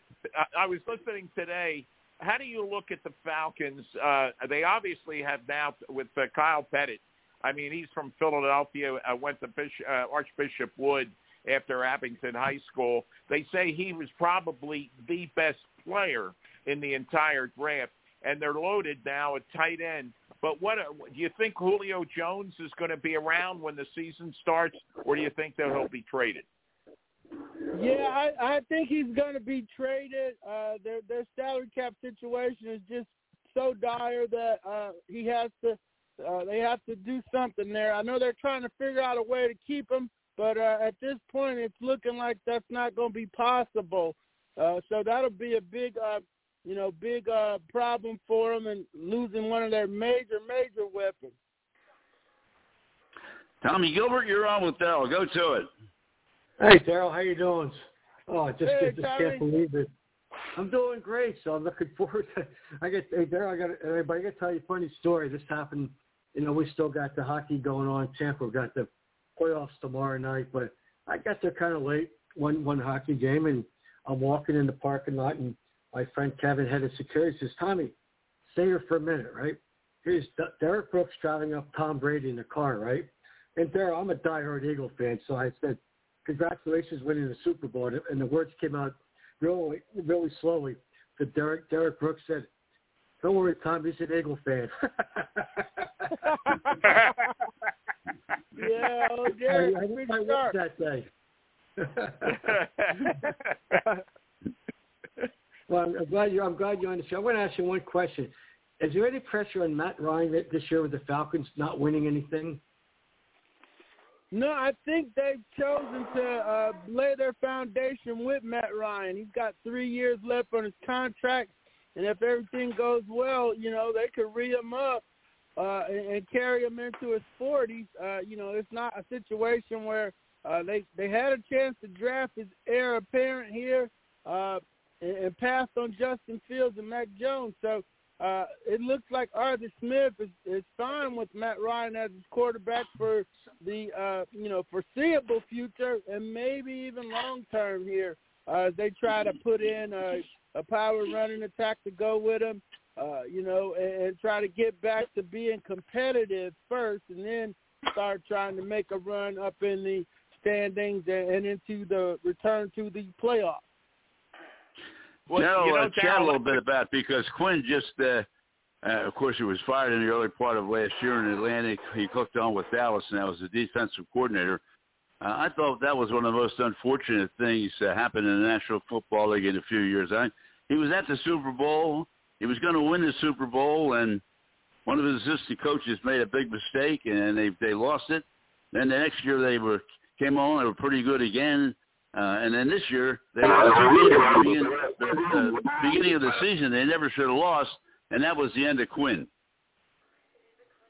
I was listening today. How do you look at the Falcons? Uh, they obviously have now with uh, Kyle Pitts. I mean, he's from Philadelphia. Uh, went to Bishop, uh, Archbishop Wood after Abington High School. They say he was probably the best player in the entire draft, and they're loaded now at tight end. But what do you think Julio Jones is going to be around when the season starts, or do you think that he'll be traded? Yeah, I, I think he's going to be traded. Uh, their their salary cap situation is just so dire that uh, he has to. Uh, they have to do something there. I know they're trying to figure out a way to keep him, but uh, at this point, it's looking like that's not going to be possible. Uh, so that'll be a big, uh, you know, big uh, problem for them and losing one of their major, major weapons. Tommy Gilbert, you're on with Dell. Go to it. Hey, Darrell, how you doing? Oh, I just, Hey, just Tommy. can't believe it. I'm doing great, so I'm looking [laughs] forward to. I get, hey, Darrell, I got, everybody, I got to tell you a funny story. This happened. You know, we still got the hockey going on. Tampa got the playoffs tomorrow night, but I got there kind of late one one hockey game, and I'm walking in the parking lot, and my friend Kevin, head of security, says, "Tommy, stay here for a minute, right?" Here's Derrick Brooks driving up Tom Brady in the car, right? And Darrell, I'm a diehard Eagle fan, so I said, "Congratulations, winning the Super Bowl." And the words came out really, really slowly. To Derrick, Derrick Brooks said, "Don't worry, Tom, he's an Eagle fan." [laughs] Yeah, oh, Derrick, I my work that day. [laughs] well, I'm, glad you. I'm glad the show. I want to ask you one question. Is there any pressure on Matt Ryan th- this year with the Falcons not winning anything? No, I think they've chosen to uh, lay their foundation with Matt Ryan. He's got three years left on his contract, and if everything goes well, you know they could re him up uh, and, and carry him into his 40s. Uh, you know, it's not a situation where uh, they they had a chance to draft his heir apparent here uh, and, and passed on Justin Fields and Mac Jones. So uh, it looks like Arthur Smith is, is fine with Matt Ryan as his quarterback for the uh, you know foreseeable future and maybe even long term here. Uh, they try to put in a, a power running attack to go with him, uh, you know, and, and try to get back to being competitive first, and then start trying to make a run up in the standings and, and into the return to the playoffs. Well, Darrell, you know, uh, chat a little bit about because Quinn just, uh, uh, of course, he was fired in the early part of last year in Atlantic. He hooked on with Dallas now as the defensive coordinator. Uh, I thought that was one of the most unfortunate things uh, happened in the National Football League in a few years. I, he was at the Super Bowl. He was going to win the Super Bowl, and one of his assistant coaches made a big mistake, and they they lost it. Then the next year they were came on. They were pretty good again. Uh, and then this year, they at the beginning, the, the beginning of the season, they never should have lost, and that was the end of Quinn.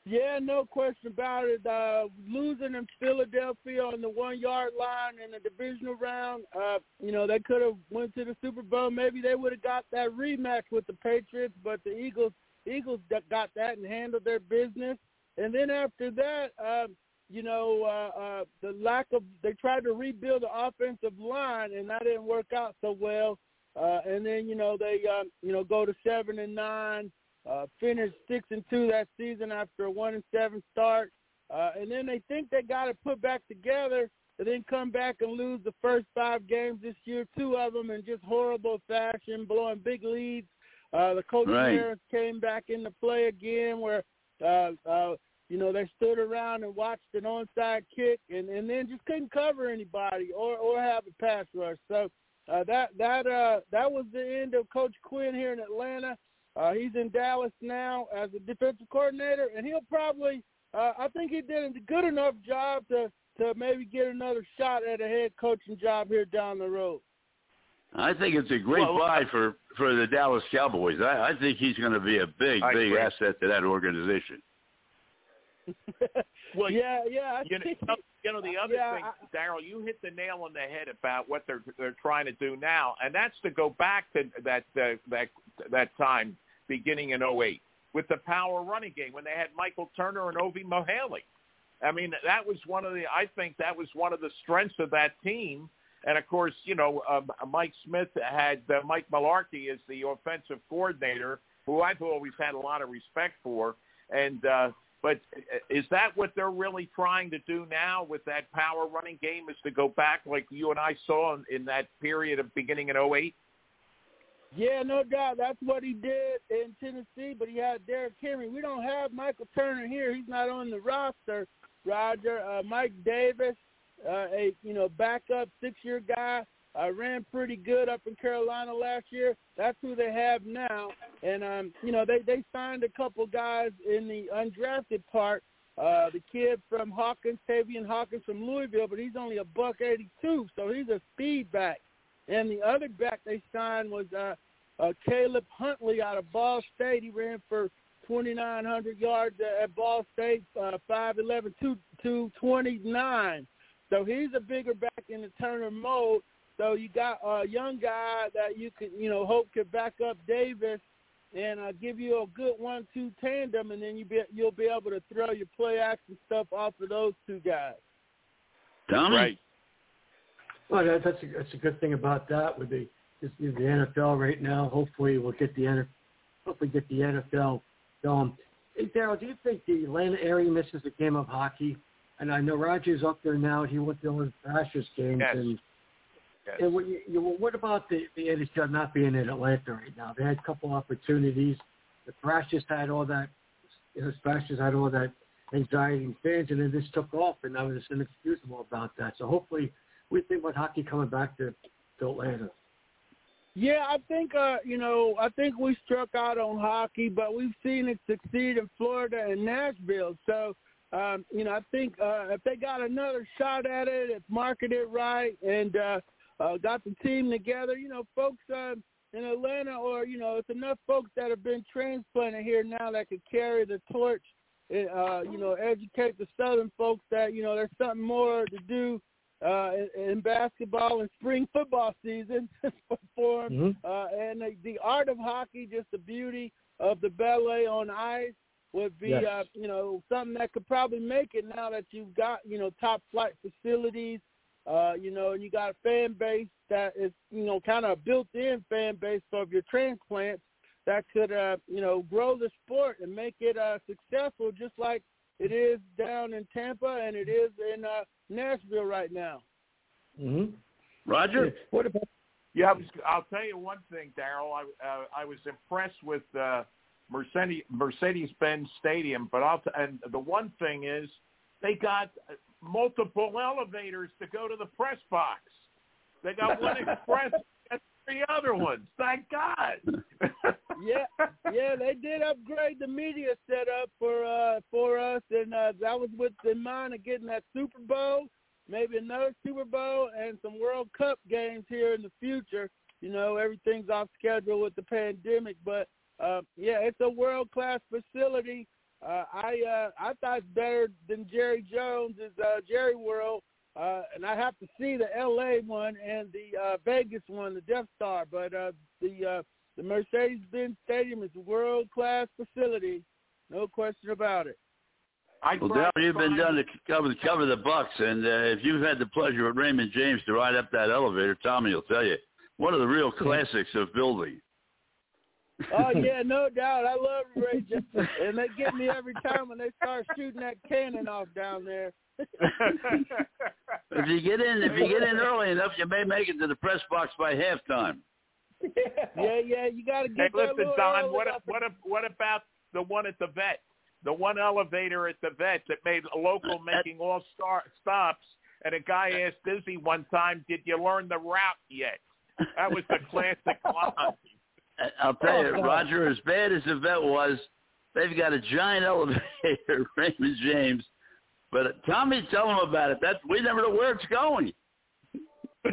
Yeah, no question about it. Uh, losing in Philadelphia on the one yard line in the divisional round, uh, you know, they could have went to the Super Bowl. Maybe they would have got that rematch with the Patriots, but the Eagles Eagles got got that and handled their business. And then after that, um, you know, uh, uh, the lack of they tried to rebuild the offensive line, and that didn't work out so well. Uh, and then you know they um, you know go to seven and nine uh, finished six and two that season after a one and seven start, uh, and then they think they got it put back together, and then come back and lose the first five games this year, two of them in just horrible fashion, blowing big leads. Uh, the coach Right. Harris came back into play again, where uh, uh, you know they stood around and watched an onside kick, and and then just couldn't cover anybody or or have a pass rush. So uh, that that uh, that was the end of Coach Quinn here in Atlanta. Uh, he's in Dallas now as a defensive coordinator, and he'll probably. Uh, I think he did a good enough job to to maybe get another shot at a head coaching job here down the road. I think it's a great Well, buy for for the Dallas Cowboys. I, I think he's going to be a big, I big agree. asset to that organization. Well, yeah, yeah. You know, you know the other Yeah, thing, Darrell, you hit the nail on the head about what they're they're trying to do now, and that's to go back to that uh, that that time beginning in '08 with the power running game when they had Michael Turner and Ovie Mughelli. I mean, that was one of the. I think that was one of the strengths of that team. And of course, you know, um, Mike Smith had uh, Mike Mularkey as the offensive coordinator, who I've always had a lot of respect for. And uh, but is that what they're really trying to do now with that power running game? Is to go back like you and I saw in, in that period of beginning in '08? Yeah, no doubt. That's what he did in Tennessee, but he had Derrick Henry. We don't have Michael Turner here. He's not on the roster, Roger. Uh, Mike Davis, uh, a you know backup six-year guy, uh, ran pretty good up in Carolina last year. That's who they have now, and um, you know they they signed a couple guys in the undrafted part. Uh, the kid from Hawkins, Javian Hawkins from Louisville, but he's only a buck eighty-two, so he's a speed back. And the other back they signed was uh, uh, Caleb Huntley out of Ball State. He ran for 2,900 yards at Ball State, uh, 5'11", 2, 229. So he's a bigger back in the Turner mold. So you got a young guy that you could, you know, hope could back up Davis and uh, give you a good one-two tandem, and then you be, you'll be able to throw your play action stuff off of those two guys. Tommy, Right. Well, that, that's a, that's a good thing about that with the is the NFL right now. Hopefully, we'll get the NFL, hopefully get the NFL going. Hey, Darrell, do you think the Atlanta area misses a game of hockey? And I know Roger's up there now. He went to all the Thrashers games. Yes. And, Yes. and what, you, you, what about the, the NHL not being in Atlanta right now? They had a couple opportunities. The Thrashers had all that. You know, Thrashers had all that anxiety and fans, and then this took off, and I was inexcusable about that. So hopefully, we think about hockey coming back to, to Atlanta. Yeah, I think uh, you know, I think we struck out on hockey, but we've seen it succeed in Florida and Nashville. So, um, you know, I think uh, if they got another shot at it, if marketed right, and uh, uh, got the team together, you know, folks uh, in Atlanta, or you know, it's enough folks that have been transplanted here now that could carry the torch. Uh, you know, educate the Southern folks that you know there's something more to do uh, in, in basketball and spring football season [laughs] for. Mm-hmm. Uh, and the, the art of hockey, just the beauty of the ballet on ice would be, Yes. uh, you know, something that could probably make it now that you've got, you know, top flight facilities, uh, you know, and you got a fan base that is, you know, kind of a built-in fan base of your transplants that could, uh, you know, grow the sport and make it uh, successful, just like it is down in Tampa and it is in uh, Nashville right now. Mm-hmm. Roger. What about Yeah, I was, I'll tell you one thing, Darrell. I uh, I was impressed with uh, Mercedes Mercedes Benz Stadium, but I'll t- and the one thing is they got multiple elevators to go to the press box. They got [laughs] one express and three other ones. Thank God. [laughs] yeah, yeah, they did upgrade the media setup for uh for us, and uh, that was with in mind of getting that Super Bowl, maybe another Super Bowl, and some World Cup games here in the future. You know, everything's off schedule with the pandemic, but uh, yeah, it's a world class facility. Uh, I uh, I thought it's better than Jerry Jones' uh, Jerry World. Uh, and I have to see the L.A. one and the uh, Vegas one, the Death Star. But uh, the uh, the Mercedes-Benz Stadium is a world-class facility, no question about it. I Well, tried Darrell, you've been down to cover cover the Bucks, and uh, if you've had the pleasure with Raymond James to ride up that elevator, Tommy will tell you one of the real [laughs] classics of building. Oh [laughs] yeah, no doubt. I love Rachel, and they get me every time when they start shooting that cannon off down there. if you get in, if you get in early enough, you may make it to the press box by halftime. [laughs] yeah, yeah, you got to Hey, get there a listen, little Don. early. What what what about the one at the vet? The one elevator at the vet that made a local making all star stops, and a guy asked Dizzy one time, "Did you learn the route yet?" That was the classic [laughs] line. I'll tell oh, you, Oh, Roger, as bad as the vet was, they've got a giant [laughs] elevator, [laughs] Raymond James. But Tommy, tell them about it. That we never know where it's going. [laughs]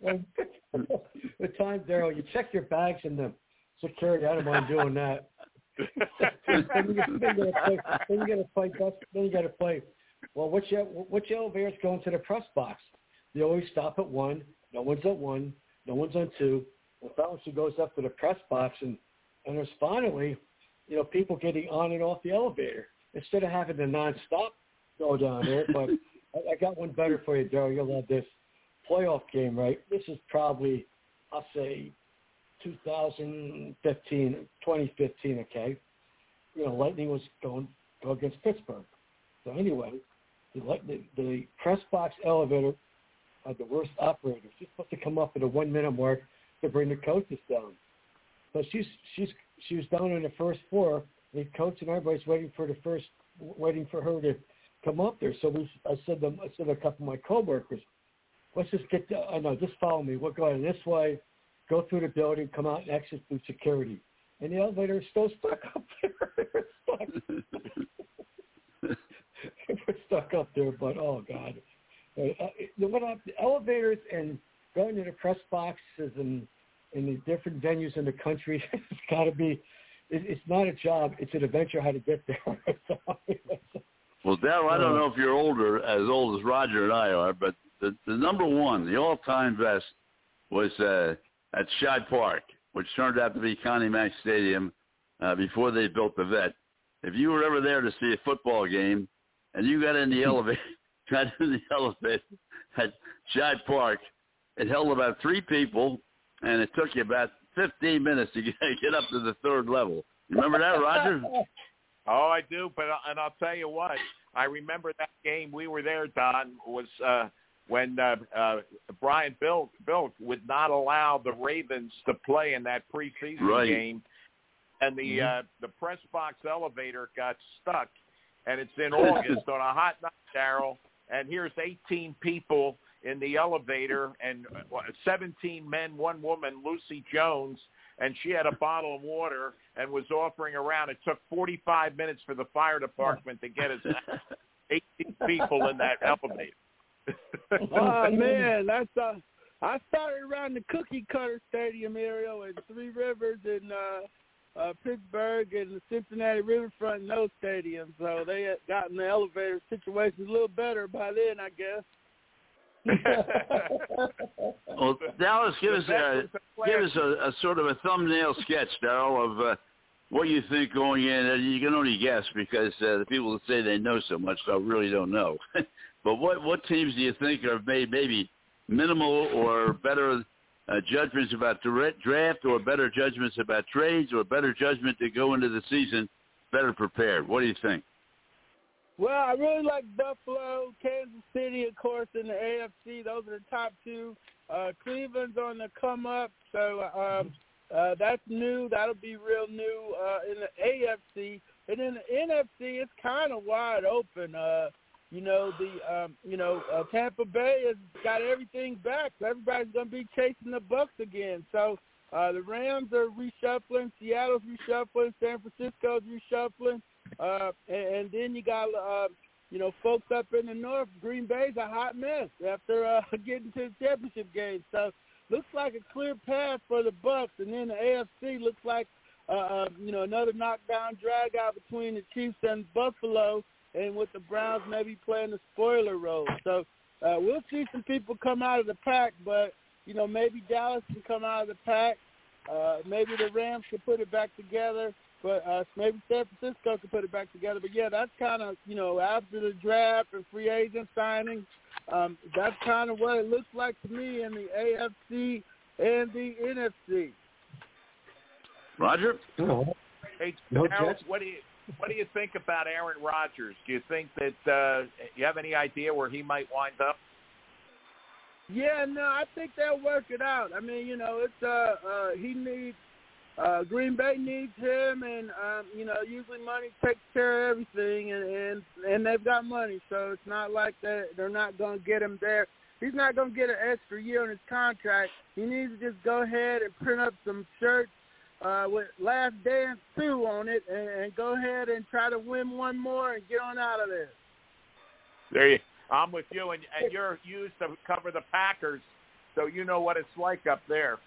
the time, Darrell, you check your bags in the security. I don't mind doing that. then you get, then you gotta play. Then you got to play. Then you got to play. Well, which el- which elevator's going to the press box? They always stop at one. No one's at one. No one's on two. The fellowship she goes up to the press box, and and there's finally, you know, people getting on and off the elevator instead of having to nonstop go down there. But [laughs] I, I got one better for you, Darrell. You'll love this playoff game, right? This is probably, I'll say, 2015, 2015, okay? You know, Lightning was going go against Pittsburgh. So anyway, the, the, the press box elevator had the worst operator. She's supposed to come up at a one-minute mark to bring the coaches down. So she's she's she was down on the first floor. The coach and everybody's waiting for the first, waiting for her to come up there. So we, I said to I said to a couple of my coworkers, let's just get. The, I know, just follow me. We're going this way, go through the building, come out and exit through security. And the elevator is still stuck up [laughs] there. It's stuck. [laughs] We're stuck up there, but oh god, uh, uh, you know what? I- The elevators and going to the press boxes and in the different venues in the country, [laughs] it's got to be. It, it's not a job; it's an adventure how to get there. So, [laughs] Well, Darrell, I don't know if you're older, as old as Roger and I are, but the, the number one, the all-time best, was uh, at Shibe Park, which turned out to be Connie Mack Stadium uh, before they built the vet. If you were ever there to see a football game, and you got in the [laughs] elevator, got in the elevator at Shibe Park, it held about three people, and it took you about 15 minutes to get, [laughs] up to the third level. Remember that, Roger? [laughs] Oh, I do, but and I'll tell you what. I remember that game we were there. Don was uh, when uh, uh, Brian Bill Bill would not allow the Ravens to play in that preseason Right. game, and the uh, the press box elevator got stuck, and it's in [laughs] August on a hot night, Darrell. And here's 18 people in the elevator, and uh, 17 men, one woman, Lucy Jones, and she had a bottle of water and was offering around. It took 45 minutes for the fire department to get us [laughs] 18 people in that elevator. [laughs] oh [laughs] man, that's uh I started around the Cookie Cutter Stadium area in Three Rivers and uh uh Pittsburgh and the Cincinnati Riverfront and those stadiums. So they had gotten the elevator situation a little better by then I guess. Well, [laughs] Dallas, give us a give us a, a sort of a thumbnail sketch, Darrell, of uh, what you think going in. Uh, You can only guess because uh, the people that say they know so much, so really don't know. [laughs] but what what teams do you think have made maybe minimal or better uh, judgments about dra- draft, or better judgments about trades, or better judgment to go into the season better prepared? What do you think? Well, I really like Buffalo, Kansas City, of course, in the AFC. Those are the top two. Uh, Cleveland's on the come up, so um, uh, that's new. That'll be real new uh, in the AFC. And in the NFC, it's kind of wide open. Uh, you know, the um, you know uh, Tampa Bay has got everything back, so everybody's going to be chasing the Bucks again. So uh, the Rams are reshuffling, Seattle's reshuffling, San Francisco's reshuffling. Uh, and, then you got, uh, you know, folks up in the north. Green Bay's a hot mess after uh, [laughs] getting to the championship game. So looks like a clear path for the Bucks. And then the AFC looks like, uh, uh, you know, another knockdown drag out between the Chiefs and Buffalo, and with the Browns maybe playing the spoiler role. So uh, we'll see some people come out of the pack, but you know, maybe Dallas can come out of the pack. Uh, maybe the Rams can put it back together but uh, maybe San Francisco could put it back together. But yeah, that's kind of you know after the draft and free agent signing, um, that's kind of what it looks like to me in the AFC and the NFC. Roger? No, Hey, No Harold, what do you what do you think about Aaron Rodgers? Do you think that uh, you have any idea where he might wind up? Yeah, no, I think they'll work it out. I mean, you know, it's uh, uh he needs uh Green Bay needs him and um, you know, usually money takes care of everything and and, and they've got money, so it's not like that they're not gonna get him there. He's not gonna get an extra year on his contract. He needs to just go ahead and print up some shirts uh with Last Dance two on it and, and go ahead and try to win one more and get on out of there. There you. I'm with you, and, and you're used to cover the Packers, so you know what it's like up there.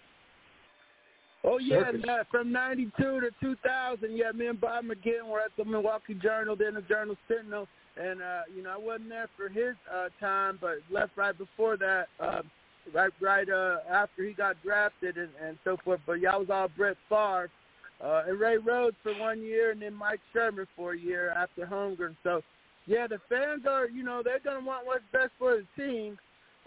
Oh yeah, Circus. and, uh, from '92 to 2000, yeah, me and Bob McGinn were at the Milwaukee Journal, then the Journal Sentinel, and uh, you know I wasn't there for his uh, time, but left right before that, uh, right right uh, after he got drafted and, and so forth. But y'all was all Brett Favre uh, and Ray Rhodes for one year, and then Mike Sherman for a year after Holmgren. So yeah, the fans are you know they're gonna want what's best for the team.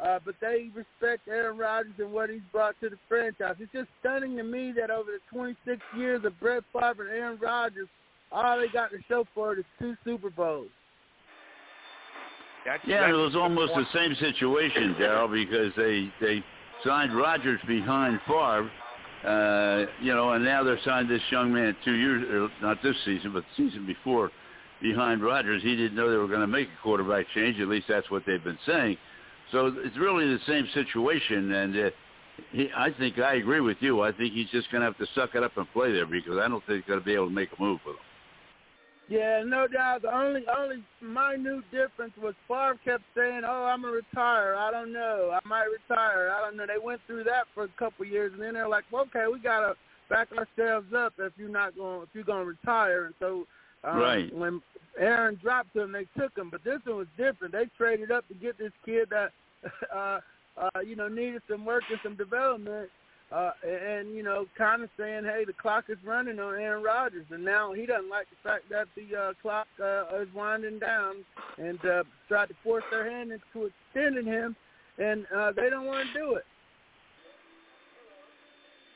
Uh, but they respect Aaron Rodgers and what he's brought to the franchise. It's just stunning to me that over the 26 years of Brett Favre and Aaron Rodgers, all they got to show for it is two Super Bowls. That's, Yeah, that's it was almost the point. same situation, Darrell, because they they signed Rodgers behind Favre, uh, you know, and now they're signed this young man two years, not this season, but the season before, behind Rodgers. He didn't know they were going to make a quarterback change. At least that's what they've been saying. So it's really the same situation, and uh, he, I think I agree with you. I think he's just going to have to suck it up and play there because I don't think he's going to be able to make a move with him. Yeah, no doubt. The only only minute difference was Favre kept saying, "Oh, I'm gonna retire. I don't know. I might retire. I don't know." They went through that for a couple of years, and then they're like, well, "Okay, we gotta back ourselves up if you're not going if you're gonna retire." And so, um, Right. when Aaron dropped him, they took him. But this one was different. They traded up to get this kid that, [laughs] uh, uh, you know, needed some work and some development. Uh, and you know, kind of saying, "Hey, the clock is running on Aaron Rodgers," and now he doesn't like the fact that the uh, clock uh, is winding down, and uh, tried to force their hand into extending him, and uh, they don't want to do it.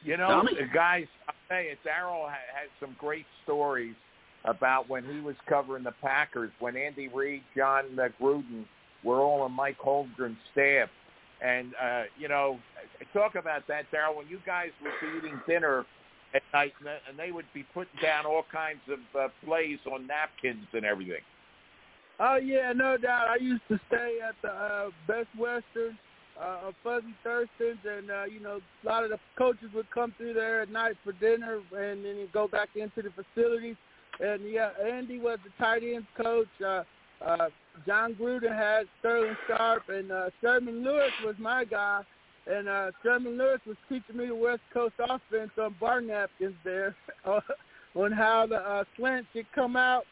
You know, Tommy? guys, I tell you, Darrell has some great stories about when he was covering the Packers, when Andy Reid, Jon Gruden were all on Mike Holmgren's staff. And, uh, you know, talk about that, Darrell, when you guys would be eating dinner at night and, they would be putting down all kinds of uh, plays on napkins and everything. Oh yeah, no doubt. I used to stay at the uh, Best Western, uh, Fuzzy Thurston's, and uh, you know, a lot of the coaches would come through there at night for dinner, and then go back into the facilities. And yeah, Andy was the tight ends coach. Uh, uh, Jon Gruden had Sterling Sharpe, and uh, Sherman Lewis was my guy. And uh, Sherman Lewis was teaching me the West Coast offense on bar napkins there, [laughs] on how the uh, slant should come out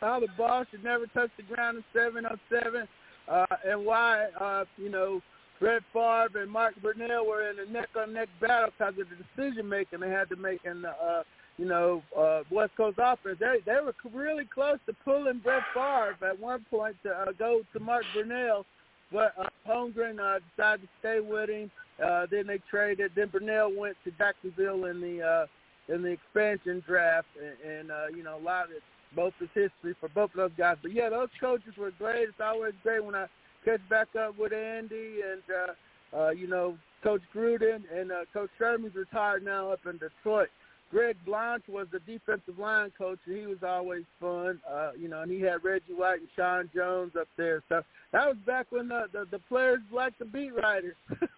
how the ball should never touch the ground in seven on seven, uh, and why uh, you know Brett Favre and Mark Brunell were in a neck on neck battle because of the decision making they had to make in the uh, you know uh, West Coast offense. They they were really close to pulling Brett Favre at one point to uh, go to Mark Brunell, but uh, Holmgren uh, decided to stay with him. Uh, then they traded. Then Brunell went to Jacksonville in the uh, in the expansion draft, and, and uh, you know a lot of it both is history for both of those guys. But yeah, those coaches were great. It's always great when I catch back up with Andy and uh, uh, you know Coach Gruden and uh, Coach Sherman's retired now up in Detroit. Greg Blache was the defensive line coach, and he was always fun. Uh, you know, and he had Reggie White and Sean Jones up there. So that was back when the the, the players liked the beat writers. [laughs]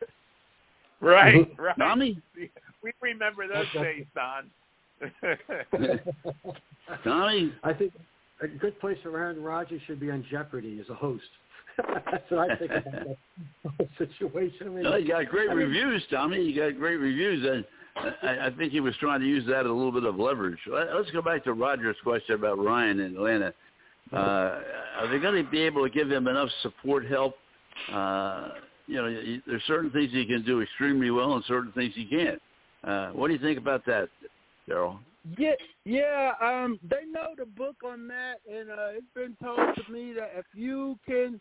Right, right. Tommy? [laughs] We remember those days, Don. [laughs] Tommy? I think a good place for Aaron Rodgers should be on Jeopardy as a host. That's what I think about that whole situation. I mean, No, you got great I mean- reviews, Tommy. You got great reviews, and I, I think he was trying to use that as a little bit of leverage. Let- Let's go back to Roger's question about Ryan in Atlanta. Uh, are they going to be able to give him enough support, help? Uh, you know, there's certain things he can do extremely well, and certain things he can't. Uh, what do you think about that, Darrell? Yeah, yeah. Um, they know the book on that, and uh, it's been told to me that if you can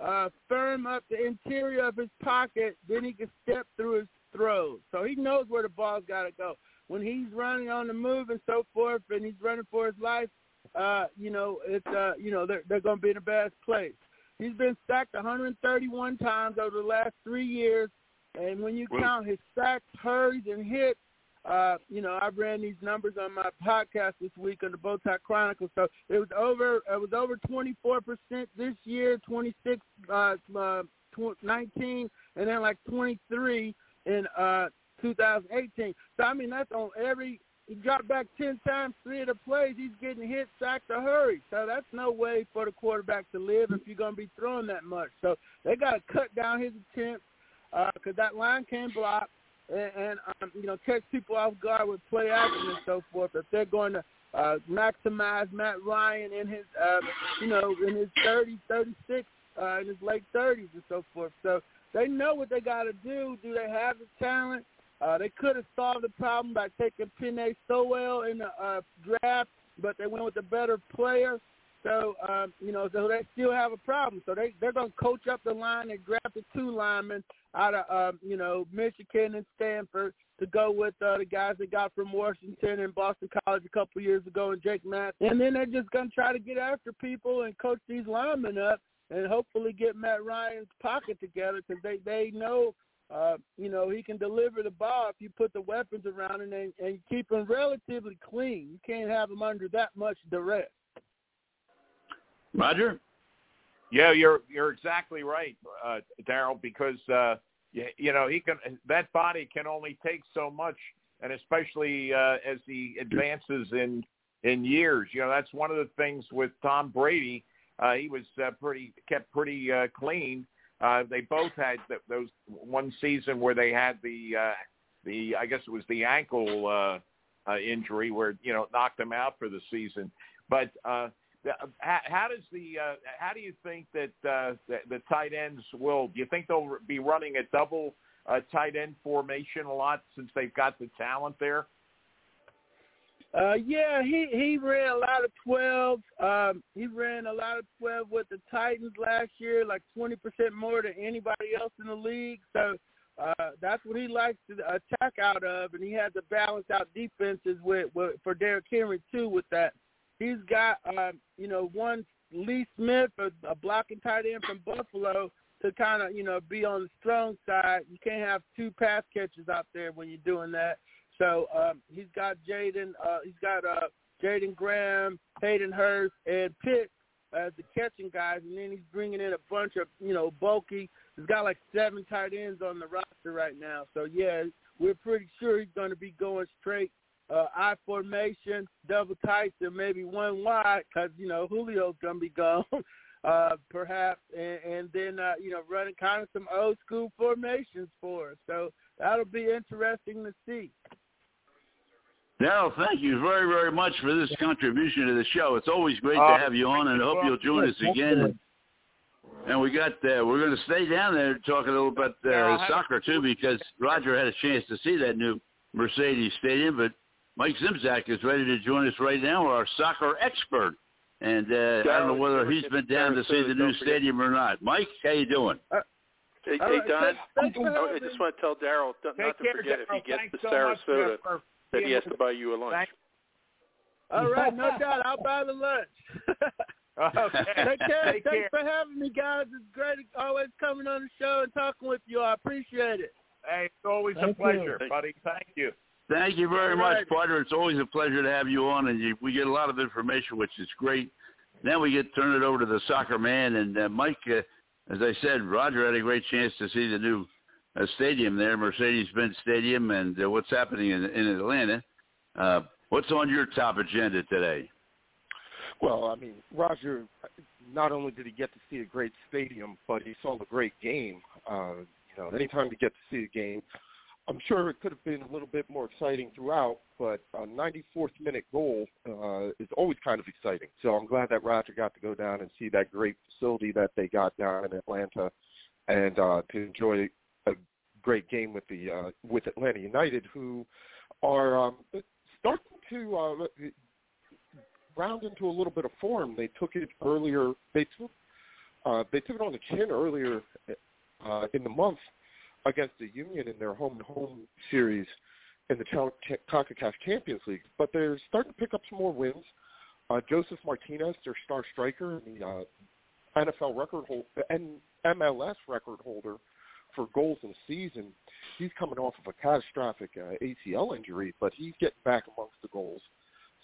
uh, firm up the interior of his pocket, then he can step through his throws. So he knows where the ball's got to go. when he's running on the move and so forth, and he's running for his life, uh, you know, it's uh, you know, they're they're going to be in a bad place. He's been sacked 131 times over the last three years, and when you count his sacks, hurries, and hits, uh, you know, I ran these numbers on my podcast this week on the Bowtie Chronicles. So it was over, it was over 24 percent this year, 26, uh, uh, 19, and then like 23 in uh 2018. So I mean, that's on every. He dropped back 10 times, three of the plays, he's getting hit, sacked, or hurried. So that's no way for the quarterback to live if you're going to be throwing that much. So they got to cut down his attempts because that line can block and, and um, you know catch people off guard with play action and so forth. If they're going to uh, maximize Matt Ryan in his uh, you know in his 30, 36, uh, in his late 30s and so forth. So they know what they got to do. Do they have the talent? Uh, they could have solved the problem by taking Penei Sewell in the uh, draft, but they went with a better player. So um, you know, so they still have a problem. So they they're going to coach up the line. They drafted two linemen out of um, you know Michigan and Stanford to go with uh, the guys they got from Washington and Boston College a couple years ago, and Jake Matt. And then they're just going to try to get after people and coach these linemen up, and hopefully get Matt Ryan's pocket together because they they know. Uh, you know, he can deliver the ball if you put the weapons around him and, and keep him relatively clean. You can't have him under that much duress. Roger? Yeah, you're you're exactly right, uh, Darrell. Because uh, you, you know he can that body can only take so much, and especially uh, as he advances in in years. You know that's one of the things with Tom Brady. Uh, he was uh, pretty kept pretty uh, clean. Uh, they both had th- those one season where they had the uh, the I guess it was the ankle uh, uh, injury where you know knocked them out for the season. But uh, the- how, how does the uh, how do you think that uh, the, the tight ends will? Do you think they'll be running a double uh, tight end formation a lot since they've got the talent there? Uh, yeah, he he ran a lot of twelve. Um, he ran a lot of twelve with the Titans last year, like twenty percent more than anybody else in the league. So uh, that's what he likes to attack out of, and he has to balance out defenses with, with for Derrick Henry too. With that, he's got um, you know one Lee Smith, a, a blocking tight end from Buffalo, to kind of you know be on the strong side. You can't have two pass catchers out there when you're doing that. So um, he's got Jaden, uh, he's got uh, Jaeden Graham, Hayden Hurst, and Pitt as the catching guys, and then he's bringing in a bunch of you know bulky. He's got like seven tight ends on the roster right now. So yeah, we're pretty sure he's going to be going straight uh, I formation, double tights, and maybe one wide because you know Julio's going to be gone. [laughs] Uh, perhaps, and, and then uh, you know running kind of some old school formations for us. So that'll be interesting to see. Darrell, thank you very, very much for this contribution to the show. It's always great Uh, to have you on, and I hope you'll join us again. And, and we got uh, we're going to stay down there talking a little about uh, Yeah, soccer too, because Roger had a chance to see that new Mercedes Stadium. But Mike Zimzak is ready to join us right now, our soccer expert. And uh, I don't know whether he's been down to see the new stadium or not. Mike, how you doing? Hey, hey right, Don, thanks- thanks I just want to tell Darrell not Take to care, forget if he gets Thanks to so Sarasota for that he has to buy you a lunch. Thank- All right, no [laughs] doubt. I'll buy the lunch. [laughs] Okay. [laughs] Take care. Take Thanks care. for having me, guys. It's great always coming on the show and talking with you. I appreciate it. Hey, it's always Thank a pleasure, you. buddy. Thank you. Thank you very All much, right. partner. It's always a pleasure to have you on, and you, we get a lot of information, which is great. Now we get to turn it over to the soccer man, and uh, Mike. Uh, as I said, Roger had a great chance to see the new uh, stadium there, Mercedes-Benz Stadium, and uh, what's happening in, in Atlanta. Uh, what's on your top agenda today? Well, I mean, Roger, not only did he get to see a great stadium, but he saw a great game. Uh, you know, anytime you get to see a game, I'm sure it could have been a little bit more exciting throughout, but a 94th minute goal uh, is always kind of exciting. So I'm glad that Roger got to go down and see that great facility that they got down in Atlanta, and uh, to enjoy a great game with the uh, with Atlanta United, who are um, starting to uh, round into a little bit of form. They took it earlier. They took uh, they took it on the chin earlier uh, in the month against the Union in their home and home series, in the CONCACAF Champions League, but they're starting to pick up some more wins. Uh, Josef Martinez, their star striker, the uh, NFL record holder and MLS record holder for goals in a season. He's coming off of a catastrophic uh, ACL injury, but he's getting back amongst the goals.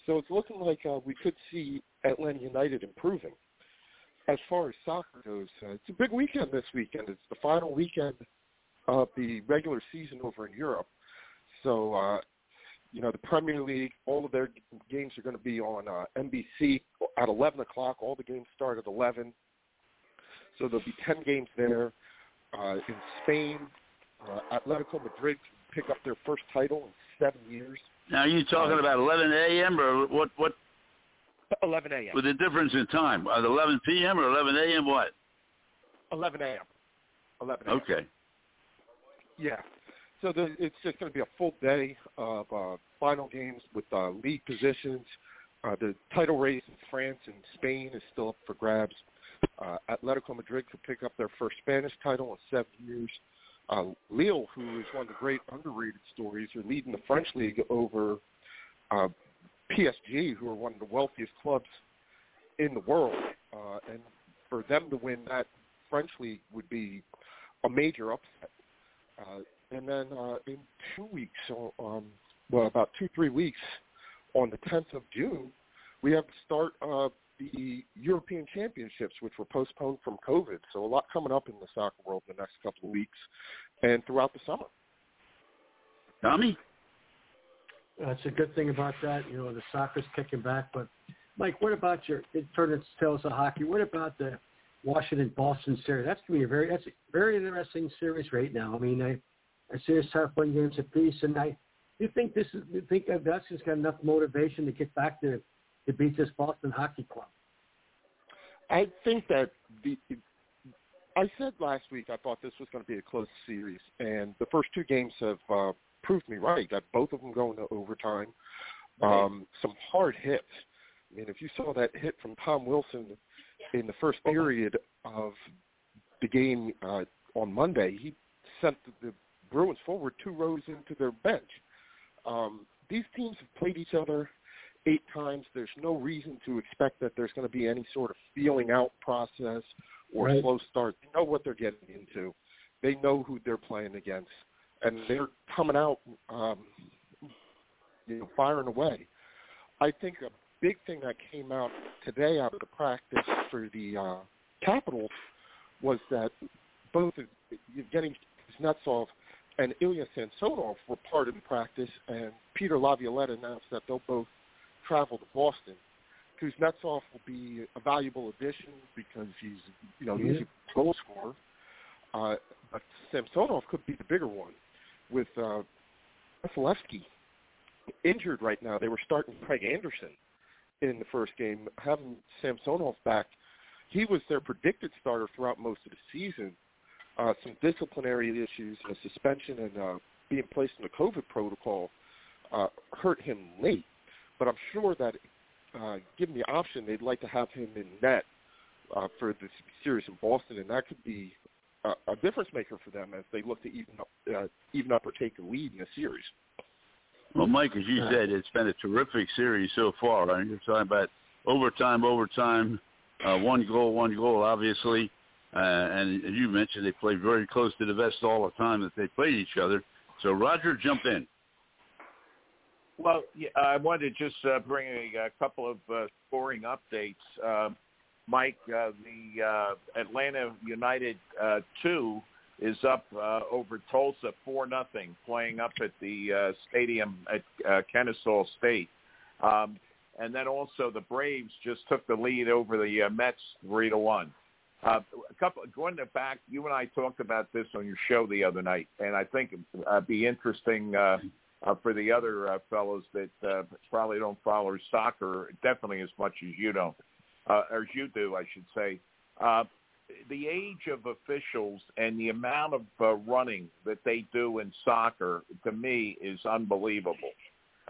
So it's looking like uh, we could see Atlanta United improving. As far as soccer goes, uh, it's a big weekend this weekend. It's the final weekend of the regular season over in Europe. So, uh, you know, the Premier League, all of their games are going to be on uh, NBC at 11 o'clock. All the games start at 11. So there'll be 10 games there. Uh, in Spain, uh, Atletico Madrid pick up their first title in seven years. Now, are you talking about 11 a.m. or what? What 11 a.m. with the difference in time? At 11 p.m. or 11 a.m. What? 11 a.m. 11 a.m. Okay. Yeah. So the, it's just going to be a full day of uh, final games with uh, league positions. Uh, the title race in France and Spain is still up for grabs. Uh, Atletico Madrid could pick up their first Spanish title in seven years. Uh, Lille, who is one of the great underrated stories, are leading the French league over uh, PSG, who are one of the wealthiest clubs in the world. Uh, and for them to win that French league would be a major upset. Uh, and then uh, in two weeks, um, well, about two, three weeks, on the 10th of June, we have the start of the European Championships, which were postponed from COVID. So a lot coming up in the soccer world in the next couple of weeks and throughout the summer. Tommy? Uh, that's a good thing about that. You know, the soccer's kicking back. But, Mike, what about your it turned its tails of hockey? What about the Washington Boston series? That's going to be a very that's a very interesting series right now. I mean, I I see us have one games apiece, and I do you think this is you think that that's just got enough motivation to get back to to beat this Boston Hockey Club? I think that the I said last week I thought this was going to be a close series, and the first two games have uh, proved me right. Got both of them going to overtime. Um, some hard hits. I mean, if you saw that hit from Tom Wilson in the first period of the game uh, on Monday, he sent the, the Bruins forward two rows into their bench. Um, these teams have played each other eight times. There's no reason to expect that there's going to be any sort of feeling out process or Right. slow start. They know what they're getting into. They know who they're playing against, and they're coming out, um, you know, firing away. I think a big thing that came out today out of the practice for the uh, Capitals was that both Evgeny Kuznetsov and Ilya Samsonov were part of the practice, and Peter Laviolette announced that they'll both travel to Boston. Kuznetsov will be a valuable addition because he's, you know, he's a goal scorer. Uh, but Samsonov could be the bigger one with uh, Vasilevsky injured right now. They were starting Craig Anderson in the first game. Having Samsonov back, he was their predicted starter throughout most of the season. Uh, some disciplinary issues, a suspension, and uh, being placed in the COVID protocol uh, hurt him late. But I'm sure that uh, given the option, they'd like to have him in net uh, for the series in Boston, and that could be a, a difference maker for them as they look to even up, uh, even up or take the lead in the series. Well, Mike, as you said, it's been a terrific series so far. I mean, you're talking about overtime, overtime, uh, one goal, one goal, obviously. Uh, and you mentioned, they play very close to the vest all the time that they play each other. So Roger, jump in. Well, yeah, I wanted to just uh, bring a, a couple of uh, scoring updates. Uh, Mike, the uh, Atlanta United uh, two is up uh, over Tulsa four nothing, playing up at the stadium at Kennesaw State. Um, and then also the Braves just took the lead over the Mets three to one. Uh, a couple going back, you and I talked about this on your show the other night, and I think it'd be interesting uh, for the other uh, fellows that uh, probably don't follow soccer definitely as much as you don't, uh, or as you do, I should say. Uh, the age of officials and the amount of uh, running that they do in soccer, to me, is unbelievable.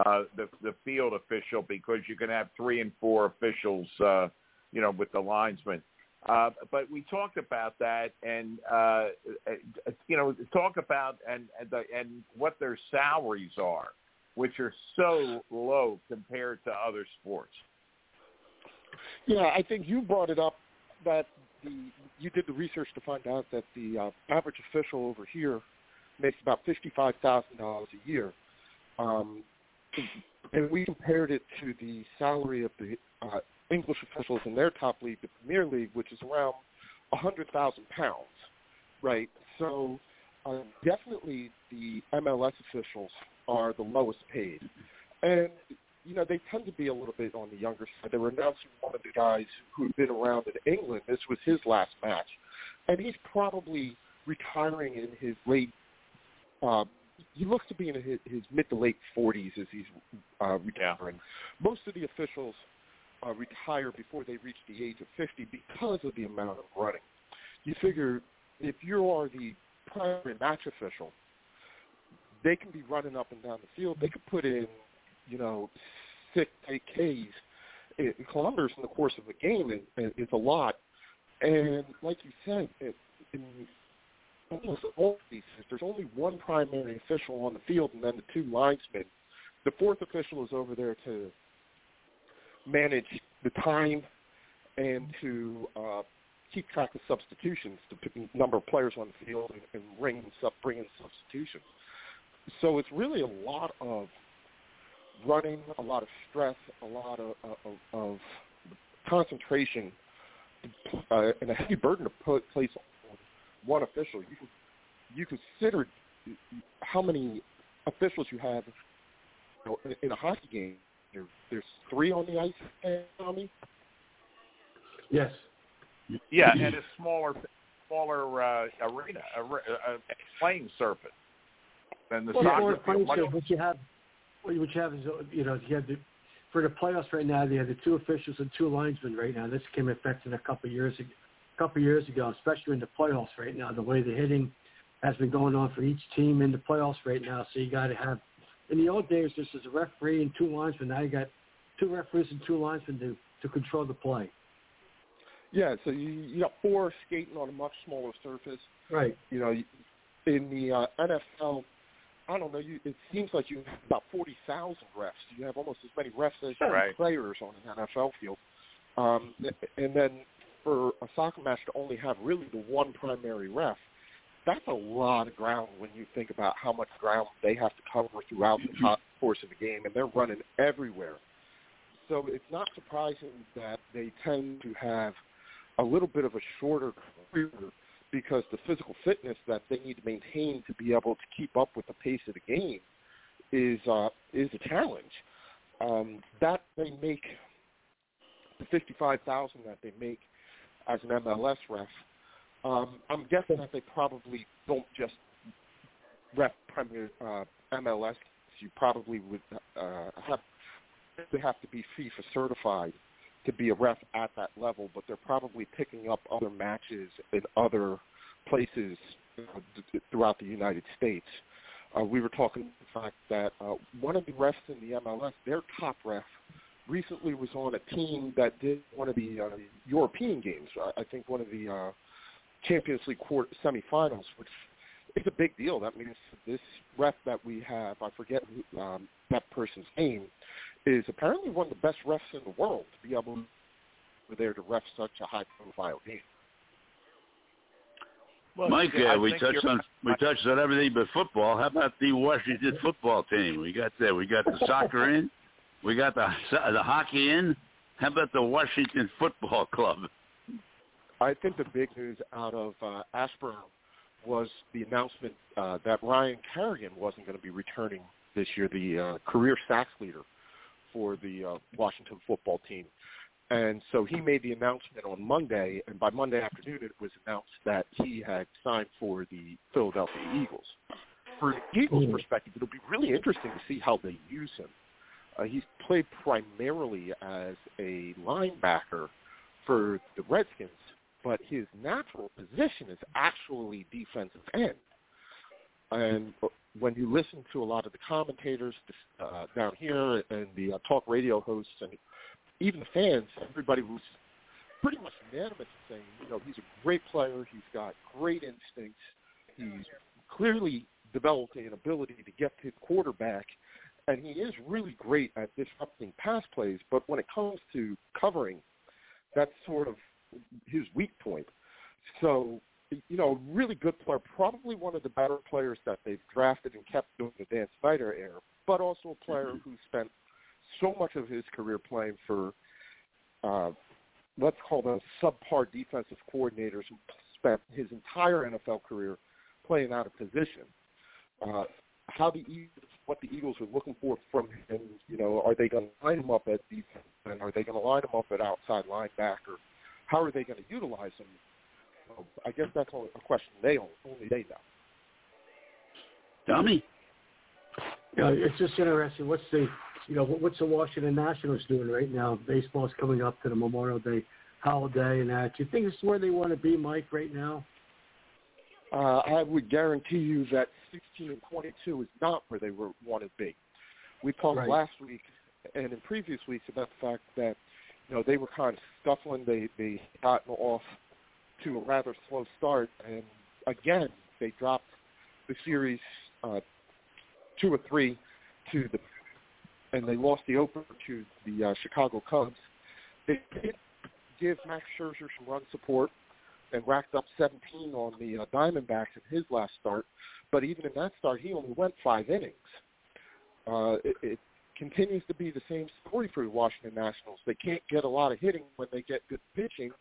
Uh, the the field official because you can have three and four officials, uh, you know, with the linesmen. Uh, but we talked about that, and uh, you know, talk about and and, the, and what their salaries are. which are so low compared to other sports. Yeah, I think you brought it up that the you did the research to find out that the uh, average official over here makes about fifty-five thousand dollars a year, um, and we compared it to the salary of the uh, English officials in their top league, the Premier League, which is around a hundred thousand pounds, right? So uh, definitely the MLS officials are the lowest paid, and you know, they tend to be a little bit on the younger side. They were announcing one of the guys who had been around in England. This was his last match, and he's probably retiring in his late. Uh, he looks to be in his, his mid to late 40s as he's uh, retiring. Most of the officials uh, retire before they reach the age of 50 because of the amount of running. You figure if you are the primary match official, they can be running up and down the field. They could put in you know, six, eight Ks, in kilometers in the course of a game is, is a lot. And like you said, it, in almost all these, there's only one primary official on the field and then the two linesmen. The fourth official is over there to manage the time and to uh, keep track of substitutions, the number of players on the field, and, and bring, bring in substitutions. So it's really a lot of running, a lot of stress, a lot of, of, of concentration, uh, and a heavy burden to put place on one official. You you consider how many officials you have you know, in, in a hockey game. There, there's three on the ice, Tommy. Yes. Yeah, [clears throat] and a smaller, smaller uh, arena, a, a playing surface than the well, soccer field. Much, what you have what you have is, you know, you have the, for the playoffs right now, they have the two officials and two linesmen right now. This came effective a couple of years ago, a couple of years ago, especially in the playoffs right now. The way the hitting has been going on for each team in the playoffs right now. So you got to have. In the old days, this is a referee and two linesmen. Now you got two referees and two linesmen to to control the play. Yeah, so you, you got four skating on a much smaller surface. Right. You know, in the uh, NFL, I don't know. You, it seems like you have about forty thousand refs. You have almost as many refs as you right. have players on an NFL field. Um, and then for a soccer match to only have really the one primary ref, that's a lot of ground when you think about how much ground they have to cover throughout the course of the game, and they're running everywhere. So it's not surprising that they tend to have a little bit of a shorter career because the physical fitness that they need to maintain to be able to keep up with the pace of the game is uh, is a challenge. Um, that they make the fifty-five thousand that they make as an MLS ref. Um, I'm guessing that they probably don't just ref Premier uh, MLS. You probably would uh, have they have to be FIFA certified to be a ref at that level, but they're probably picking up other matches in other places uh, throughout the United States. Uh, we were talking the fact that uh, one of the refs in the MLS, their top ref, recently was on a team that did one of the uh, European games. I think one of the uh, Champions League quarter semifinals, which is a big deal. That means this ref that we have, I forget who, um, that person's name, is apparently one of the best refs in the world to be able to there to ref such a high-profile game. Well, Mike, uh, we touched on we touched on everything but football. How about the Washington football team? We got that. We got the soccer in. We got the the hockey in. How about the Washington Football Club? I think the big news out of uh, Ashburn was the announcement uh, that Ryan Kerrigan wasn't going to be returning this year, the uh, career sacks leader for the uh, Washington football team. And so he made the announcement on Monday, and by Monday afternoon it was announced that he had signed for the Philadelphia Eagles. For the Eagles' perspective, it'll be really interesting to see how they use him. Uh, he's played primarily as a linebacker for the Redskins, but his natural position is actually defensive end. And when you listen to a lot of the commentators uh, down here and the uh, talk radio hosts and even the fans, everybody was pretty much unanimous in saying, you know, he's a great player. He's got great instincts. He's clearly developed an ability to get to the quarterback and he is really great at disrupting pass plays. But when it comes to covering, that's sort of his weak point. So, you know, really good player, probably one of the better players that they've drafted and kept during the Dan Snyder era, but also a player who spent so much of his career playing for, uh, let's call them subpar defensive coordinators who spent his entire NFL career playing out of position. Uh, how the Eagles, what the Eagles are looking for from him, you know, are they going to line him up at defense, and are they going to line him up at outside linebacker? How are they going to utilize him? So I guess that's only a question they only, only they know. Tommy? Yeah, it's just interesting. What's the, you know, what's the Washington Nationals doing right now? Baseball's coming up to the Memorial Day holiday and that. Do you think this is where they want to be, Mike, right now? Uh, I would guarantee you that 16 and 22 is not where they were want to be. We talked Right. last week and in previous weeks about the fact that you know they were kind of scuffling. They they gotten off to a rather slow start, and again they dropped the series uh, two or three to the, and they lost the opener to the uh, Chicago Cubs. They did give Max Scherzer some run support and racked up 17 on the uh, Diamondbacks in his last start. But even in that start, he only went five innings. Uh, it, it continues to be the same story for the Washington Nationals. They can't get a lot of hitting when they get good pitching,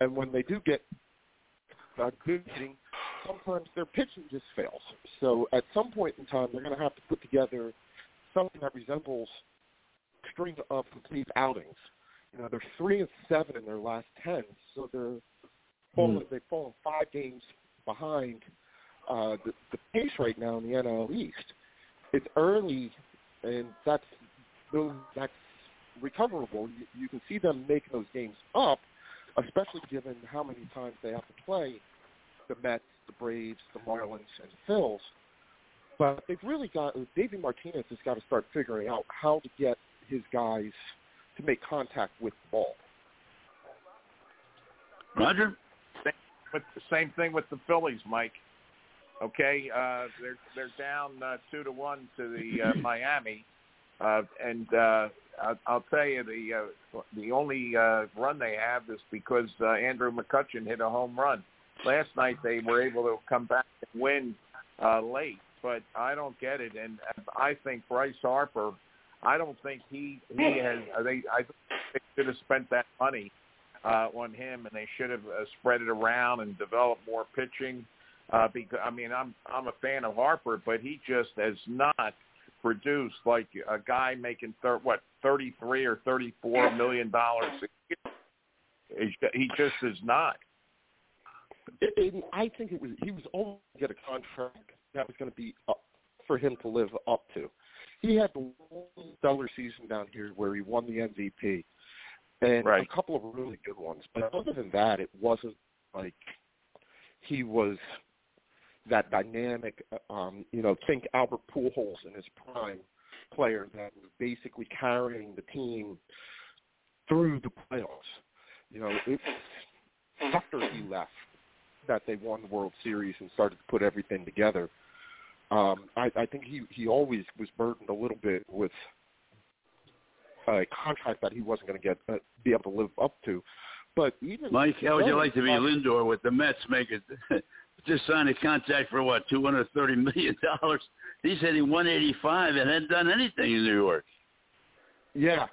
and when they do get uh, good hitting, sometimes their pitching just fails. So at some point in time, they're going to have to put together something that resembles a string of complete outings. You know, they're three and seven in their last ten, so they're fallen, they've fallen five games behind uh, the, the pace right now in the NL East. It's early, and that's that's recoverable. You, you can see them making those games up, especially given how many times they have to play the Mets, the Braves, the Marlins, and the Phils. But they've really got David Martinez has got to start figuring out how to get his guys to make contact with the ball. Roger? But the same thing with the Phillies, Mike. Okay, uh, they're they're down uh, two to one to the uh, [laughs] Miami, uh, and uh, I'll, I'll tell you the uh, the only uh, run they have is because uh, Andrew McCutchen hit a home run. Last night they were able to come back and win uh, late, but I don't get it, and I think Bryce Harper. I don't think he he has. uh, They I think they should have spent that money uh, on him, and they should have uh, spread it around and developed more pitching. Uh, because I mean, I'm I'm a fan of Harper, but he just has not produced like a guy making thir- what thirty three or thirty four million dollars. a year. He- He just is not. And I think it was he was only going to get a contract that was going to be up for him to live up to. He had the stellar season down here where he won the MVP and Right. a couple of really good ones. But other than that, it wasn't like he was that dynamic. Um, you know, think Albert Pujols in his prime player that was basically carrying the team through the playoffs. You know, it was after he left that they won the World Series and started to put everything together. Um, I, I think he he always was burdened a little bit with a contract that he wasn't going to get uh, be able to live up to. But even Mike, how would you like to be uh, Lindor with the Mets making [laughs] just signed a contract for what two hundred thirty million dollars? He's hitting one eighty five and hadn't done anything in New York. Yeah,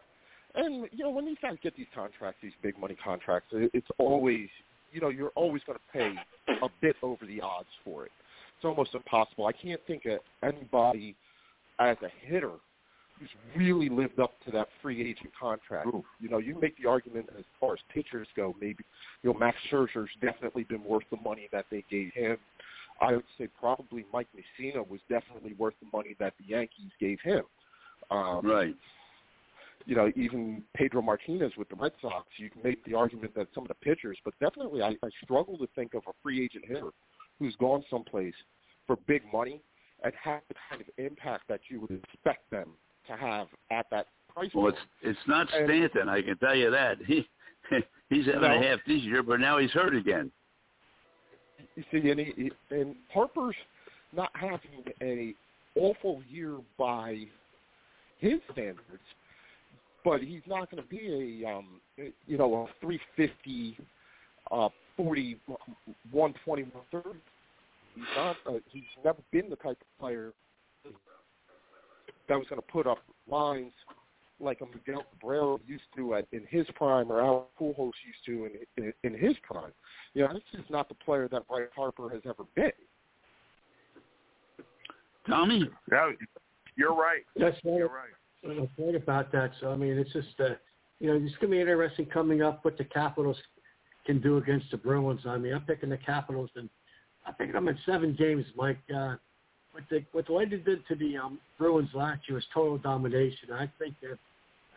and you know when these guys get these contracts, these big money contracts, it's always you know you're always going to pay a bit over the odds for it. It's almost impossible. I can't think of anybody as a hitter who's really lived up to that free agent contract. You know, you make the argument as far as pitchers go. Maybe you know Max Scherzer's definitely been worth the money that they gave him. I would say probably Mike Mussina was definitely worth the money that the Yankees gave him. Um, Right. you know, even Pedro Martinez with the Red Sox, you can make the argument that some of the pitchers, but definitely I, I struggle to think of a free agent hitter who's gone someplace for big money and had the kind of impact that you would expect them to have at that price Well, point. it's it's not And- Stanton, I can tell you that. [laughs] He he's having a No. half this year, but now he's hurt again. You see, and, he, and Harper's not having a awful year by his standards, but he's not going to be a um, you know a 350, uh, 40, 120, 130. He's not. Uh, he's never been the type of player that was going to put up lines like a Miguel Cabrera used to at, in his prime, or Al Pujols used to in, in in his prime. You know, this is not the player that Bryce Harper has ever been. Tommy, No, you're right. That's right. You're right. I'm afraid about that. So I mean, it's just uh, you know, it's going to be interesting coming up what the Capitals can do against the Bruins. I mean, I'm picking the Capitals, and I think I'm in seven games, Mike. Uh, what the what the Lightning did to the um, Bruins last year was total domination. I think that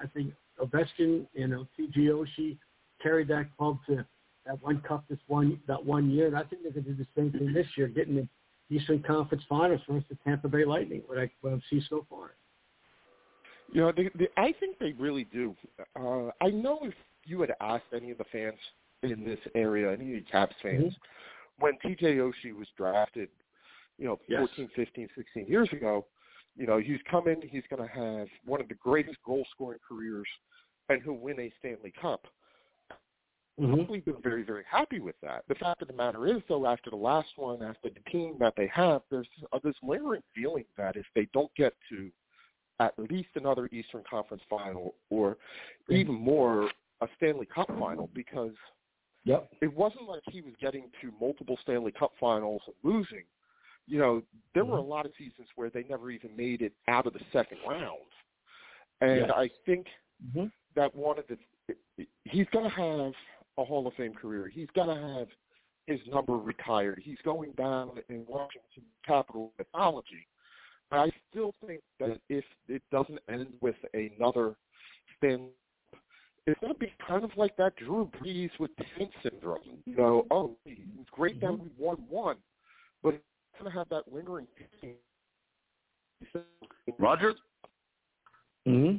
I think Ovechkin, you know, T.J. Oshie carried that club to that one cup this one that one year, and I think they're going to do the same thing this year, getting the Eastern Conference Finals versus the Tampa Bay Lightning. What I what I've seen so far. You know, they, they, I think they really do. Uh, I know if you had asked any of the fans in this area, any of the Caps fans, when TJ Oshie was drafted, you know, Yes. 14, 15, 16 years ago, you know, he's coming, he's going to have one of the greatest goal-scoring careers, and he'll win a Stanley Cup. Mm-hmm. We've been very, very happy with that. The fact of the matter is, though, after the last one, after the team that they have, there's uh, this lingering feeling that if they don't get to at least another Eastern Conference final, or even more, a Stanley Cup final, because Yep. it wasn't like he was getting to multiple Stanley Cup finals and losing. You know, there were a Mm-hmm. lot of seasons where they never even made it out of the second round. And Yes. I think Mhm. that one of the he's going to have a Hall of Fame career. He's going to have his number retired. He's going down in Washington Capital mythology. But I still think that if it doesn't end with another Stanley it's going to be kind of like that Drew Brees with Tank syndrome. You know, oh, it was great that we won one, but it's going to have that lingering. Roger. Mm-hmm.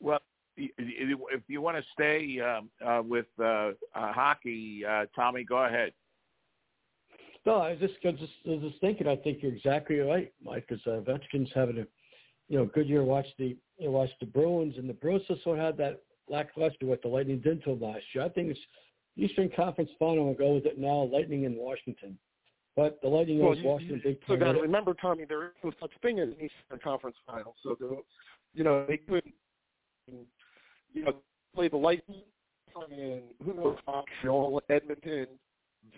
Well, y- y- if you want to stay um, uh, with uh, uh, hockey, uh, Tommy, go ahead. No, I was just, I was just, I was just thinking. I think you're exactly right, Mike. Because uh, Ovechkin's having a, you know, good year. Watch the, you know, watch the Bruins, and the Bruins just sort of had that lackluster what the Lightning did to them last year. I think it's Eastern Conference Final. I'll go with it now. Lightning in Washington, but the Lightning Well, you, Washington you big still time. got to remember, Tommy, there is no such thing as an Eastern Conference Final. So, you know, they could, you know, play the Lightning and who knows, Montreal, Edmonton,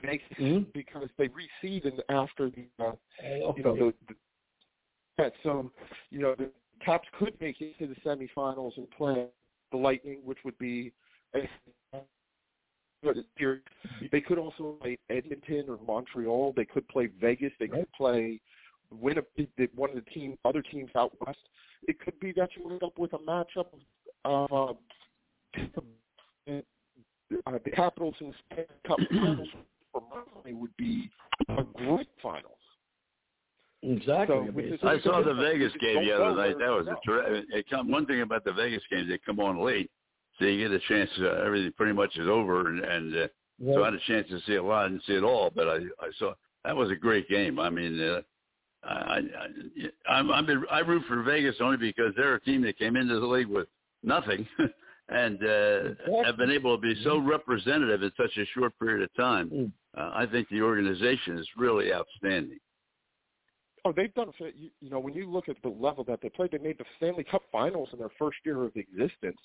Vegas, Mhm. because they reseed and after the, uh, Uh, you know, the, the yeah, so, you know, the Caps could make it to the semifinals and play the Lightning, which would be a they could also play Edmonton or Montreal. They could play Vegas. They could play win a, one of the team other teams out west. It could be that you end up with a matchup of uh, uh, the Capitals and Stanley Cup [clears throat] finals for Miami would be a great finals. exactly. So I mean, with it's- this- I saw the Vegas game the other night. That was you a terrific. One thing about the Vegas games, they come on late, so you get a chance. Uh, everything pretty much is over, and, and uh, so I had a chance to see a lot. I didn't see it all, but I I saw that was a great game. I mean, uh, I I I'm, I'm I root for Vegas only because they're a team that came into the league with nothing, [laughs] and uh, have been able to be so representative in such a short period of time. Mm. Uh, I think the organization is really outstanding. Oh, they've done. you know, when you look at the level that they played, they made the Stanley Cup Finals in their first year of existence.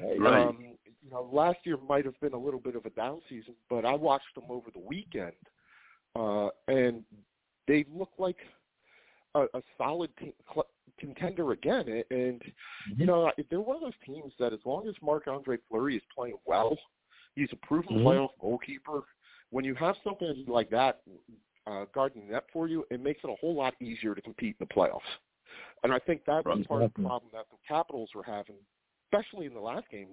Right. Um, you know, last year might have been a little bit of a down season, but I watched them over the weekend, uh, and they look like a, a solid team, cl- contender again. And you know, they're one of those teams that, as long as Marc Andre Fleury is playing well, he's a proven Mhm. playoff goalkeeper. When you have something like that uh, guarding the net for you, it makes it a whole lot easier to compete in the playoffs. And I think that was Right. part of the problem that the Capitals were having, especially in the last game,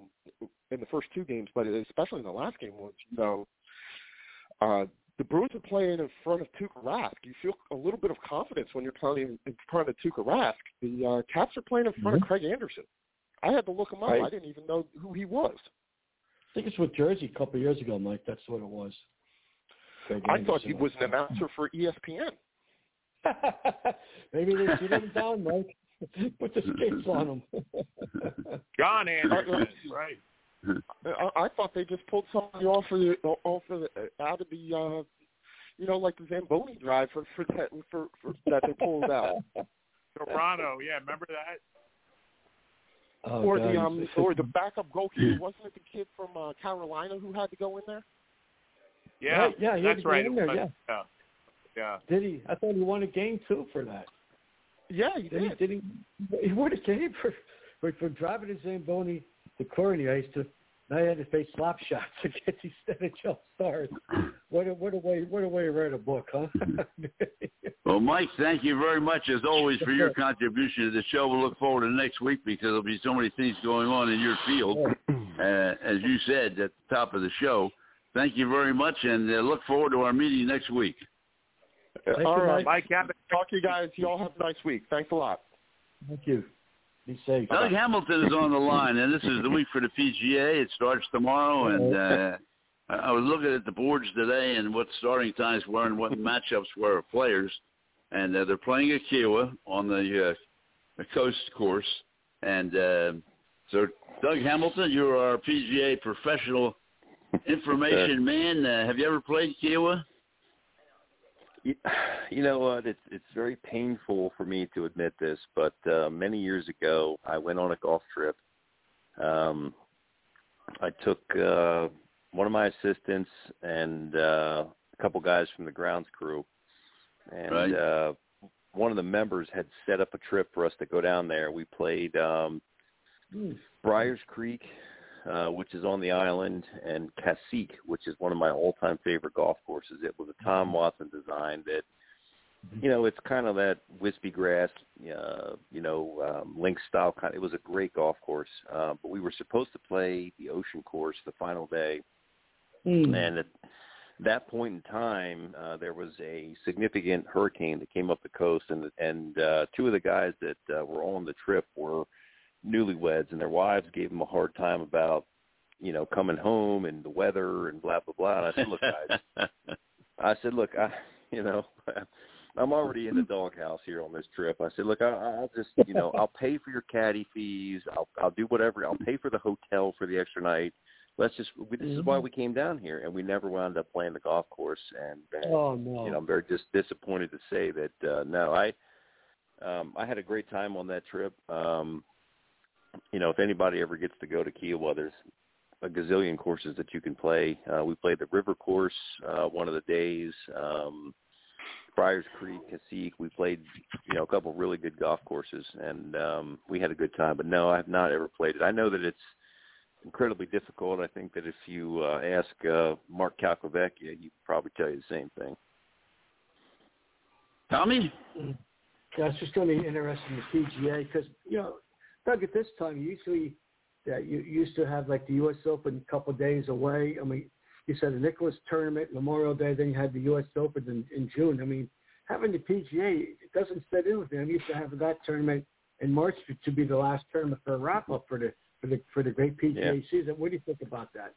in the first two games, but especially in the last game was, you know, uh, the Bruins are playing in front of Tuukka Rask. You feel a little bit of confidence when you're playing in front of Tuukka Rask. The uh, Caps are playing in front of Craig Anderson. I had to look him up. Right. I didn't even know who he was. I think it's with Jersey a couple of years ago, Mike. That's what it was. Craig I thought he was an announcer for ESPN. [laughs] Maybe they cheated him down, Mike. [laughs] Put the skates on them. [laughs] John Anderson, right? I, I thought they just pulled somebody off of the off of the, out of the uh you know like the Zamboni drive for for that for, for that they pulled out. [laughs] Toronto, yeah, remember that? Oh, or God. the um or the backup goalkeeper wasn't it the kid from uh, Carolina who had to go in there? Yeah, Right, yeah, he had that's to go right. in there, yeah. yeah, yeah. Did he? I thought he won a game too for that. Yeah, he Did he? did. Did he? He won a game for for, for driving his Zamboni to Corny Ice to. Now he had to face slap shots [laughs] against these NHL stars. What a what a way what a way to write a book, huh? [laughs] Well, Mike, thank you very much as always for your contribution to the show. We'll look forward to next week because there'll be so many things going on in your field, uh, as you said at the top of the show. Thank you very much, and uh, look forward to our meeting next week. Thank All you, right, Mike Abbott. Talk to you guys. Y'all have a nice week. Thanks a lot. Thank you. Be safe. Doug Hamilton is on the line, and this is the week for the PGA. It starts tomorrow, and uh, I I was looking at the boards today and what starting times were and what [laughs] matchups were of players, and uh, they're playing at Kiawah on the, uh, the coast course, and uh, so Doug Hamilton, you're our PGA professional [laughs] information man. Uh, have you ever played Kiawah? You, [sighs] you know what? It's it's very painful for me to admit this, but uh, many years ago, I went on a golf trip. Um, I took uh, one of my assistants and uh, a couple guys from the grounds crew, and Right. uh, one of the members had set up a trip for us to go down there. We played um, Briars Creek, uh, which is on the island, and Cassique, which is one of my all-time favorite golf courses. It was a Tom Watson design that, you know, it's kind of that wispy grass, uh, you know, um, link style kind. It was a great golf course, uh, but we were supposed to play the Ocean Course the final day, Hmm. and at that point in time, uh, there was a significant hurricane that came up the coast, and and uh, two of the guys that uh, were on the trip were newlyweds, and their wives gave them a hard time about, you know, coming home and the weather and blah blah blah. And I said, look, guys, [laughs] I said, look, I, you know, [laughs] I'm already in the doghouse here on this trip. I said, look, I, I'll just, you know, I'll pay for your caddy fees. I'll, I'll do whatever. I'll pay for the hotel for the extra night. Let's just. We, this is why we came down here, and we never wound up playing the golf course. And uh, Oh no. you know, I'm very just disappointed to say that uh, no, I um, I had a great time on that trip. Um, you know, if anybody ever gets to go to Kiawah, there's a gazillion courses that you can play. Uh, we played the River Course uh, one of the days. Um, Friars Creek, Cassique. We played, you know, a couple of really good golf courses, and um, we had a good time. But no, I have not ever played it. I know that it's incredibly difficult. I think that if you uh, ask uh, Mark Calcavecchia, he'd probably tell you the same thing. Tommy? Yeah, it's just going to be interesting to PGA because you know, Doug, at this time usually, yeah, you used to have like the U.S. Open a couple of days away. I mean, you said the Nicklaus Tournament, Memorial Day, then you had the U.S. Open in, in June. I mean, having the PGA it doesn't fit in with them. Used to have that tournament in March to, to be the last tournament for a wrap up for the for the for the great PGA Yeah. season. What do you think about that?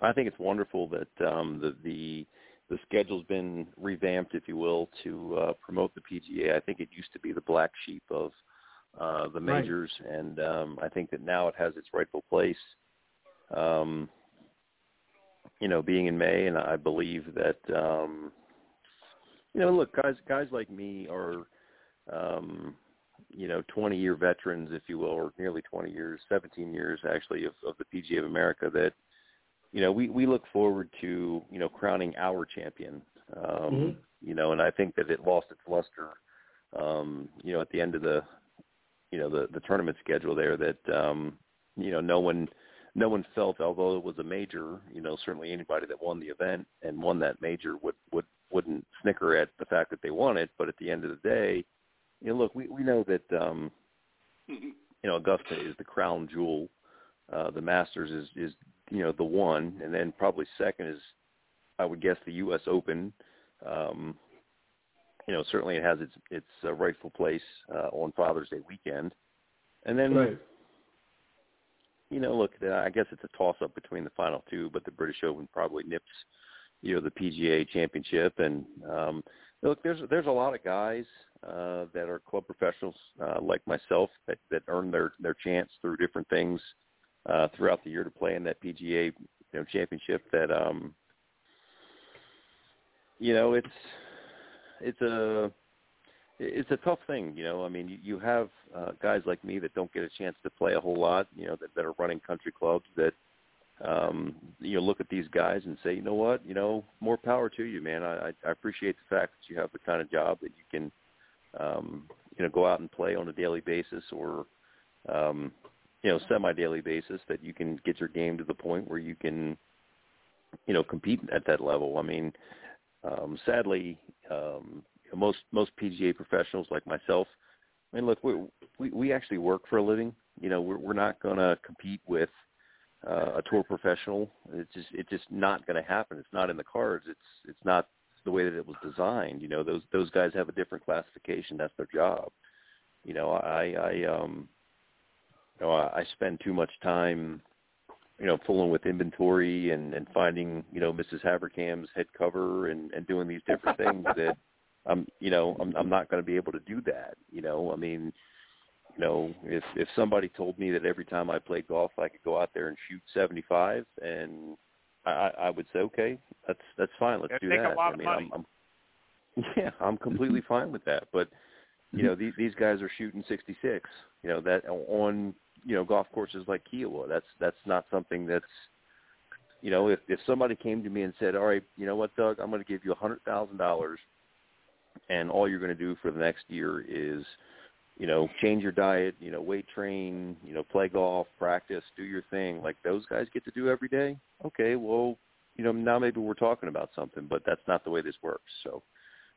I think it's wonderful that um, the the the schedule's been revamped, if you will, to uh, promote the PGA. I think it used to be the black sheep of uh, the Right. majors, and um, I think that now it has its rightful place. Um, you know, being in May, and I believe that um, you know, look, guys, guys like me are, um, you know, 20 year veterans, if you will, or nearly 20 years, 17 years actually of, of the PGA of America that you know, we we look forward to you know crowning our champion. Um, Mhm. You know, and I think that it lost its luster. Um, you know, at the end of the you know the the tournament schedule there, that um, you know no one no one felt, although it was a major, you know, certainly anybody that won the event and won that major would would wouldn't snicker at the fact that they won it. But at the end of the day, you know, look, we we know that um, you know Augusta is the crown jewel. Uh, the Masters is is you know the one, and then probably second is I would guess the U.S. Open. Um, you know, certainly it has its its uh, rightful place uh, on Father's Day weekend, and then Right. you know, look, uh, I guess it's a toss up between the final two, but the British Open probably nips, you know, the PGA Championship, and um, Look, there's there's a lot of guys uh, that are club professionals uh, like myself that that earn their their chance through different things uh, throughout the year to play in that PGA you know championship. That um, you know it's it's a it's a tough thing, you know. I mean, you, you have uh, guys like me that don't get a chance to play a whole lot, you know, that, that are running country clubs that um, you know look at these guys and say, you know what, you know, more power to you, man. I, I appreciate the fact that you have the kind of job that you can, um, you know, go out and play on a daily basis or, um, you know, semi-daily basis. That you can get your game to the point where you can, you know, compete at that level. I mean, um, sadly, um, most most PGA professionals like myself. I mean, look, we we, we actually work for a living. You know, we're we're not going to compete with uh, a tour professional. It's just it's just not going to happen. It's not in the cards. It's it's not the way that it was designed. You know, those those guys have a different classification. That's their job. You know, I I um you know I, I spend too much time you know fooling with inventory and and finding you know Mrs. Haverkam's head cover and and doing these different things [laughs] that I'm you know I'm I'm not going to be able to do that. You know, I mean you know, if if somebody told me that every time I played golf I could go out there and shoot 75, and I, I would say, okay, that's that's fine. Let's It'd do that. I mean. I'm, I'm [laughs] yeah, I'm completely [laughs] fine with that. But you know, these these guys are shooting 66. You know that on you know golf courses like Kiawah. That's that's not something that's you know if if somebody came to me and said, all right, you know what, Doug, I'm going to give you a hundred thousand dollars, and all you're going to do for the next year is you know, change your diet, you know, weight train, you know, play golf, practice, do your thing, like those guys get to do every day. Okay, well, you know, now maybe we're talking about something, but that's not the way this works. So,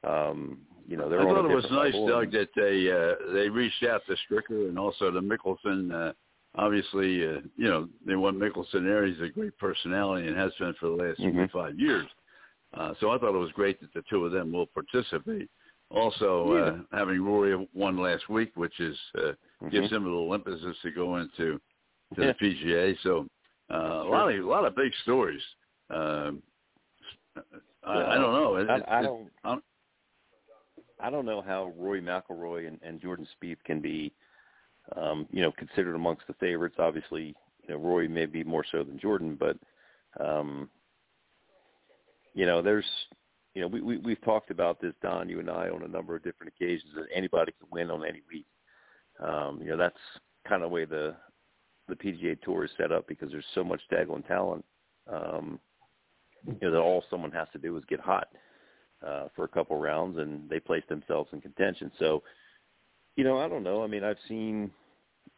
um, you know, they're I thought it was nice, level, Doug, that they uh, they reached out to Stricker and also to Mickelson. Uh, obviously, uh, you know, they want Mickelson there. He's a great personality and has been for the last Mhm. three five years. Uh, so I thought it was great that the two of them will participate. Also, uh, having Rory won last week, which is uh, gives Mhm. him a little to go into to Yeah. the PGA. So uh, a lot of a lot of big stories. Um, I, I don't know. It, I, it- I don't. I'm- I don't know how Roy McIlroy and, and Jordan Spieth can be, um, you know, considered amongst the favorites. Obviously, you know, Roy may be more so than Jordan, but, um, you know, there's, you know, we, we we've talked about this, Don, you and I, on a number of different occasions that anybody can win on any week. Um, you know, that's kind of the way the the PGA Tour is set up because there's so much daggone talent. Um, you know, that all someone has to do is get hot for a couple rounds, and they place themselves in contention. So, you know, I don't know. I mean, I've seen,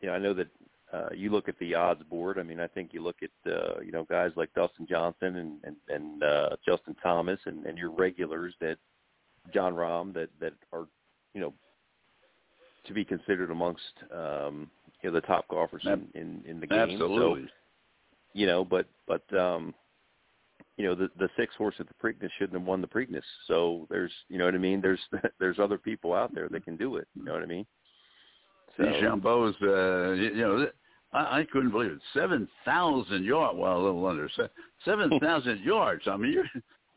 you know, I know that uh, you look at the odds board. I mean, I think you look at, uh, you know, guys like Dustin Johnson and and, and uh, Justin Thomas, and, and your regulars that Jon Rahm that that are, you know, to be considered amongst, um, you know, the top golfers in in, in the game. Absolutely. So, you know, but but um, you know, the the six horse at the Preakness shouldn't have won the Preakness. So there's, you know what I mean. There's [laughs] there's other people out there that can do it. You know what I mean? So DeChambeau's, uh, you, you know, I, I couldn't believe it. Seven thousand yards, well, a little under [laughs] seven thousand yards. I mean, you're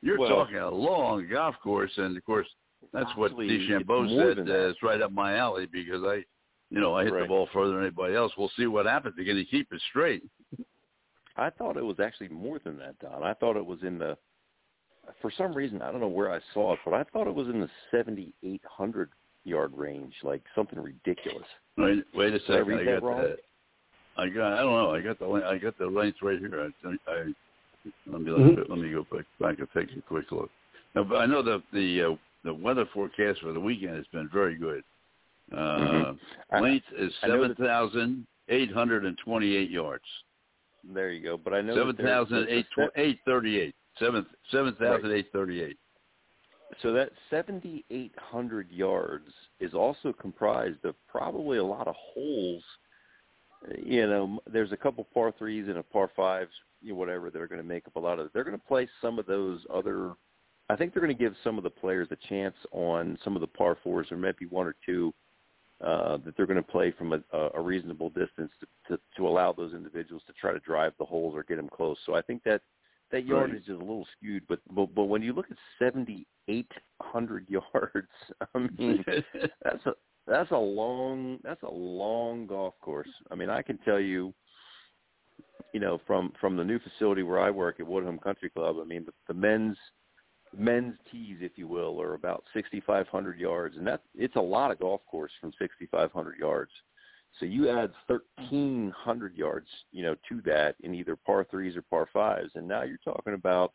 you're Well- talking a long golf course, and of course, that's what Actually, it's DeChambeau said. Uh, it's right up my alley because I, you know, I hit the ball further than anybody else. We'll see what happens. They're going to keep it straight. I thought it was actually more than that, Don. I thought it was in the. For some reason, I don't know where I saw it, but I thought it was in the seventy-eight hundred yard range, like something ridiculous. Wait, wait a Did I second. read I that got wrong? the, I got. I don't know. I got the. I got the length right here. I, I let me Mm-hmm. let me go back, back and take a quick look. Now, but I know the the uh, the weather forecast for the weekend has been very good. Uh, Mhm. Length is I know seven that- thousand eight hundred and twenty-eight yards. There you go. But I know Seven thousand eight there's a eight. Seven seven thousand eight thirty-eight. So that 7,800 yards is also comprised of probably a lot of holes. You know, there's a couple par threes and a par fives, you know, whatever, that are going to make up a lot of. They're going to play some of those other. I think they're going to give some of the players a chance on some of the par fours, or maybe one or two uh, that they're going to play from a, a reasonable distance to, to, to allow those individuals to try to drive the holes or get them close. So I think that that yardage is a little skewed, but but, but when you look at 7,800 hundred [laughs] yards. I mean, [laughs] that's a that's a long that's a long golf course. I mean, I can tell you, you know, from from the new facility where I work at Woodham Country Club. I mean, the, the men's men's tees, if you will, are about 6,500 yards, and that it's a lot of golf course from 6,500 yards. So you add 1,300 yards, you know, to that in either par threes or par fives, and now you're talking about.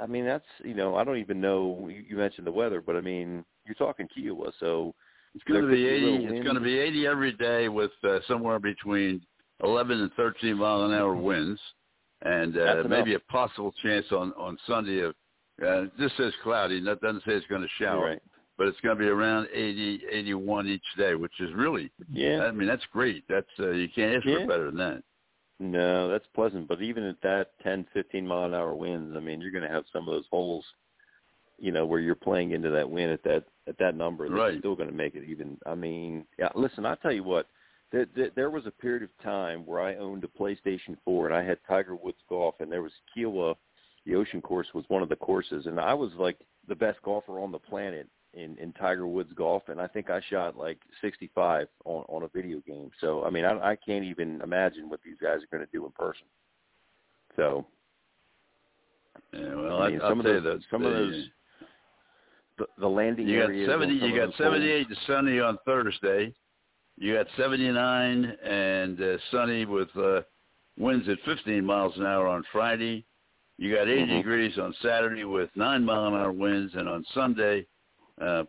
I mean, that's you know, I don't even know. You mentioned the weather, but I mean, you're talking Kiawah, so It's going to be 80. It's going to be 80 every day with uh, somewhere between 11 and 13 mile an hour winds, and uh, maybe a possible chance on on Sunday of. Uh, this says cloudy. That doesn't say it's going to shower, Right. but it's going to be around 80, 81 each day, which is really. Yeah. I mean, that's great. That's uh, you can't ask Yeah. for better than that. No, that's pleasant. But even at that 10, 15 mile an hour winds, I mean, you're going to have some of those holes, you know, where you're playing into that wind at that at that number. That's Right. still going to make it even. I mean, yeah. Listen, I'll tell you what. There, there, there was a period of time where I owned a PlayStation 4 and I had Tiger Woods golf, and there was Kiawah. The Ocean Course was one of the courses, and I was like the best golfer on the planet in in Tiger Woods golf, and I think I shot like 65 on on a video game. So I mean, I, I can't even imagine what these guys are going to do in person. So Yeah, well, I mean, I, some of those, that some of the- those, the, the landing You got areas. 70. You got those holes- 78 to sunny on Thursday. You got 79 and uh, sunny with uh, winds at 15 miles an hour on Friday. You got 80 Mhm. degrees on Saturday with nine mile an hour winds, and on Sunday, uh,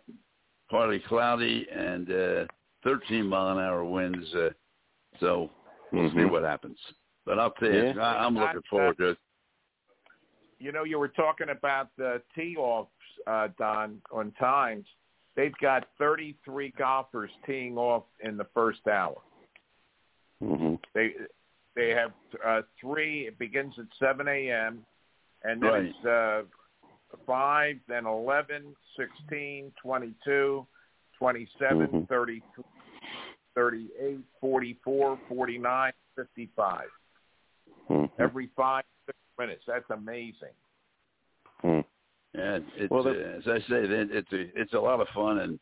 partly cloudy and uh, 13 mile an hour winds. Uh, so we'll see Mhm. what happens. But I'll tell you, Yeah. I, I'm looking forward to it. You know, you were talking about the tee offs, uh, Don, on times. They've got 33 golfers teeing off in the first hour. Mhm. They they have uh, three. It begins at 7 a.m. and then Right. it's uh, five, then 11, 16, 22, 27, Mhm. 33, 38, 44, 49, 55. Mhm. Every five six minutes. That's amazing. Mhm. Yeah, it's Well, uh, as I say, it- it's a it's a lot of fun. And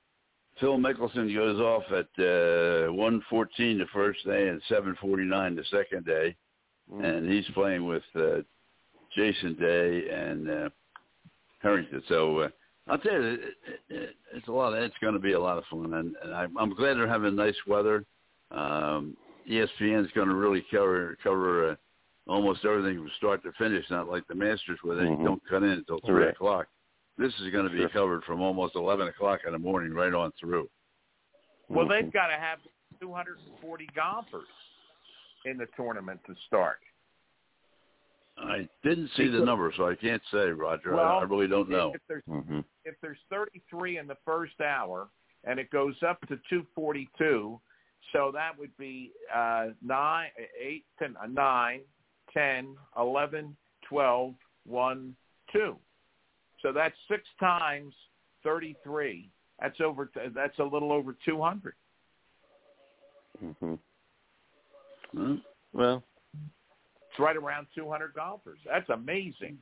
Phil Mickelson goes off at uh, one fourteen the first day and seven forty nine the second day, Mhm. and he's playing with uh, Jason Day and uh, Harrington. So uh, I'll tell you, it, it, it, it's a lot. Of, it's going to be a lot of fun, and, and I'm, I'm glad they're having nice weather. Um, ESPN's going to really cover cover. Uh, Almost everything from start to finish, not like the Masters where they Mhm. don't cut in until three Right. o'clock. This is going to be Sure. covered from almost 11 o'clock in the morning right on through. Well, they've got to have 240 golfers in the tournament to start. I didn't see the number, so I can't say, Roger. I, Well, I really don't know. If there's Mhm. if there's 33 in the first hour and it goes up to 242, so that would be uh, nine, eight, ten, uh, nine, 10, 11, 12, 1, 2. So that's six times 33. That's over. That's a little over 200. Mhm. Well, It's right around 200 golfers. That's amazing.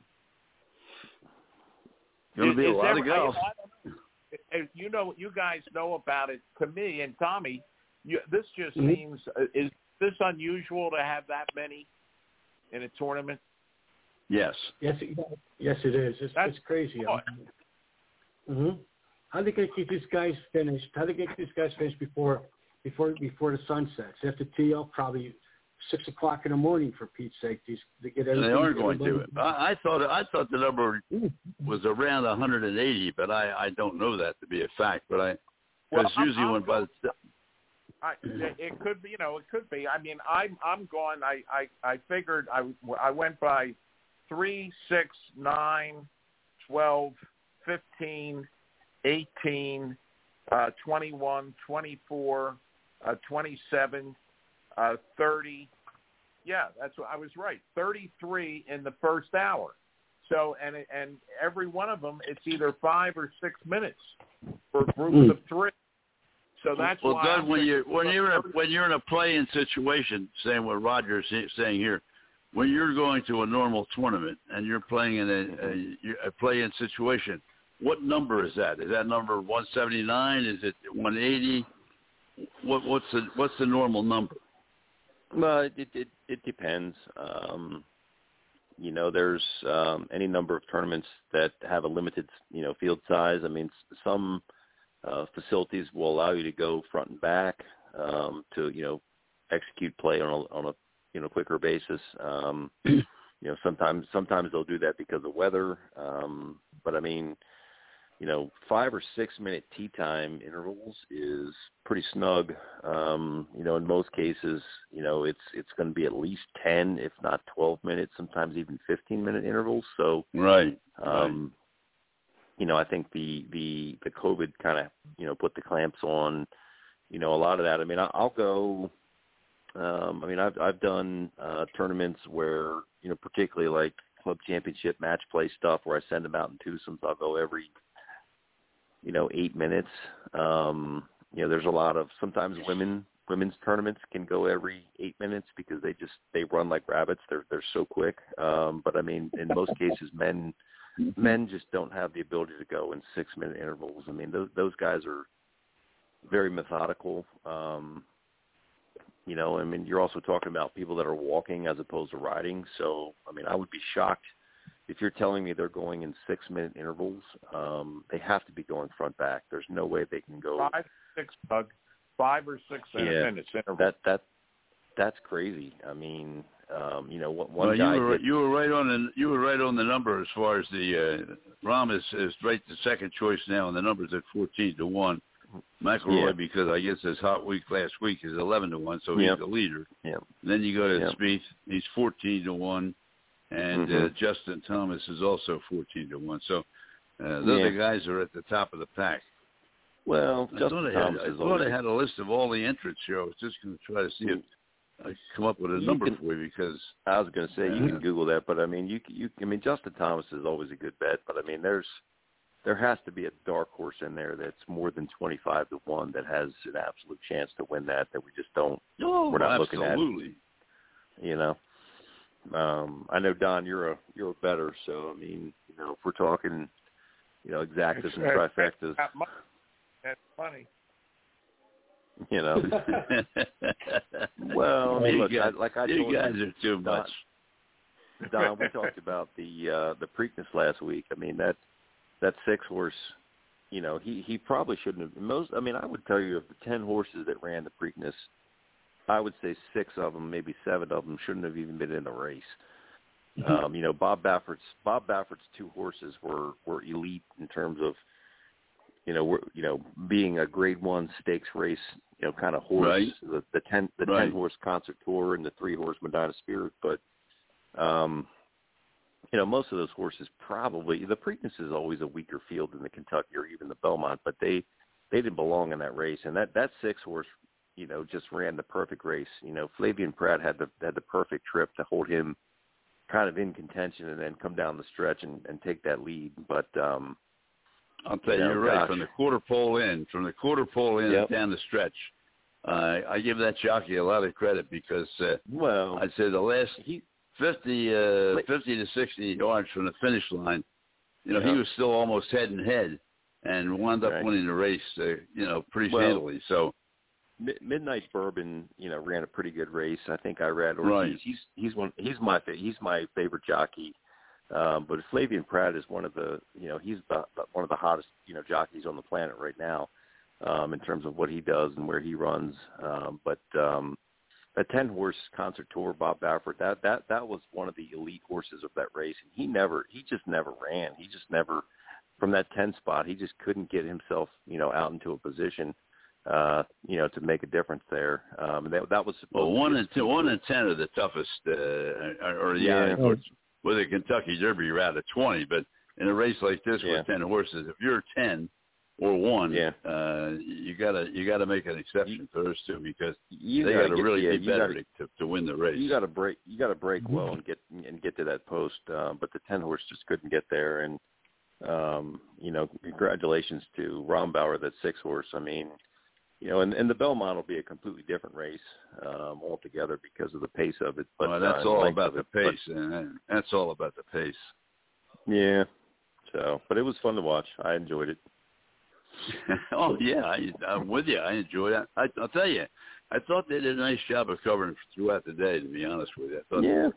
Going to be a Is lot of golf. I don't know. If You know, you guys know about it. To me and Tommy, you, this just Mhm. seems uh, is this unusual to have that many in a tournament? Yes. Yes, it, yes, it is. It's, That's it's crazy. good. hmm How are they going to keep these guys finished? How are they going to keep these guys finished before before before the sun sets? They have to tee off probably six o'clock in the morning for Pete's sake. These to get They everything. are going to. everybody- I, I thought I thought the number was around 180, but I I don't know that to be a fact. But I Well, because I'm- usually I'm when by the t- I, it, it could be, you know, it could be. I mean, I'm I'm going. I I I figured I I went by three, six, nine, twelve, fifteen, eighteen, uh, twenty-one, twenty-four, uh, twenty-seven, uh, thirty. Yeah, that's what I was right. Thirty-three in the first hour. So and and every one of them, it's either five or six minutes for groups Mm. of three. So that's well, why Doug, when you when you're in a, when you're in a play-in situation, saying what Roger is saying here, when you're going to a normal tournament and you're playing in a, a, a play-in situation, what number is that? Is that number 179? Is it 180? What what's the what's the normal number? Well, it it it, depends. Um, you know, there's um, any number of tournaments that have a limited, you know, field size. I mean, some uh, facilities will allow you to go front and back um, to, you know, execute play on a on a you know quicker basis. Um, [clears throat] you know, sometimes sometimes they'll do that because of weather. Um, but I mean, you know, five or six minute tea time intervals is pretty snug. Um, you know, in most cases, you know, it's it's going to be at least ten, if not twelve minutes, sometimes even fifteen minute intervals. So, Right. um, you know, I think the the the COVID kind of you know put the clamps on, you know, a lot of that. I mean, I, I'll go. Um, I mean, I've I've done uh, tournaments where you know, particularly like club championship match play stuff, where I send them out in twosomes. I'll go every you know eight minutes. Um, you know, there's a lot of sometimes women women's tournaments can go every eight minutes because they just they run like rabbits. They're they're so quick. Um, but I mean, in most cases, men men just don't have the ability to go in six minute intervals. I mean, those those guys are very methodical. Um, you know, I mean, you're also talking about people that are walking as opposed to riding. So, I mean, I would be shocked if you're telling me they're going in six minute intervals. Um, they have to be going front back. There's no way they can go Five, six, Doug. Five or six Yeah. minutes interval. that that that's crazy. I mean, um, you know, one, one well, guy you were hit- you were right on the you were right on the number as far as the uh, Rahm is is right the second choice now, and the number's at fourteen to one. McIlroy, Yeah. because I guess his hot week last week is eleven to one, so he's Yep. the leader. Yep. Then you go to Yep. Spieth, he's fourteen to one, and uh, Mhm. Justin Thomas is also fourteen to one. So uh, those Yeah. guys are at the top of the pack. well, I Justin thought I had, Thomas I thought I had a list of all the entrants here. I was just going to try to see if I could come up with a You number can- for you because I was going to say you can Google that, but I mean, you you I mean Justin Thomas is always a good bet, but I mean there's there has to be a dark horse in there that's more than twenty five to one that has an absolute chance to win that that we just don't. oh, We're not looking at- absolutely. You know, um, I know Don, you're a you're a better, so I mean, you know, if we're talking, you know, exactas and trifectas, That's funny. you know. [laughs] well, I mean, You look, I, like I you told guys you, are too Don- much. Don, we [laughs] talked about the uh the Preakness last week. I mean that that six horse, you know, he he probably shouldn't have most I mean, I would tell you of the ten horses that ran the Preakness, I would say six of them, maybe seven of them shouldn't have even been in the race. Um, you know, Bob Baffert's Bob Baffert's two horses were were elite in terms of you know, were, you know, being a grade 1 stakes race, you know, kind of horse, Right. the the 10 the Right. 10 horse concert tour and the 3 horse Medina Spirit, but um, you know, most of those horses probably the Preakness is always a weaker field than the Kentucky or even the Belmont, but they they didn't belong in that race. And that that six horse, you know, just ran the perfect race. You know, Flavien Prat had the had the perfect trip to hold him kind of in contention and then come down the stretch and, and take that lead. But um I'll tell you, Yeah, you're right. From the quarter pole in, from the quarter pole in Yep. down the stretch, uh, I give that jockey a lot of credit because uh, well I'd say the last he 50, uh, 50 to 60 yards from the finish line, you know, he was still almost head and head and wound up Right. winning the race, uh, you know, pretty Well, handily. So, Midnight Bourbon, you know, ran a pretty good race. I think I read, or Right. he's he's he's one he's my he's my favorite jockey. Um, but Flavien Prat is one of the you know he's the, one of the hottest you know jockeys on the planet right now um, in terms of what he does and where he runs. Um, but um, a ten horse concert tour, Bob Baffert, that that that was one of the elite horses of that race, and he never he just never ran. He just never from that ten spot. He just couldn't get himself you know out into a position uh, you know, to make a difference there. Um, and that, that was well, one be a and two, one and ten are the toughest, uh, or Yeah. yeah, of course, with a Kentucky Derby, you're out of 20. But in a race like this Yeah. with 10 horses, if you're 10 or one, Yeah. uh, you gotta you gotta make an exception for those two because you they gotta got to get- really yeah, be you better gotta- to, to win the race. You got to break. You got to break well and get and get to that post. Um, but the ten horse just couldn't get there. And um, you know, congratulations to Rombauer, that six horse. I mean, you know, and, and the Belmont will be a completely different race um, altogether because of the pace of it. But well, that's uh, all about the. But, pace. and that's all about the pace. yeah. So, but it was fun to watch. I enjoyed it. [laughs] oh yeah, I, I'm with you. I enjoyed it. I, I'll tell you, I thought they did a nice job of covering throughout the day. To be honest with you, I thought Yeah.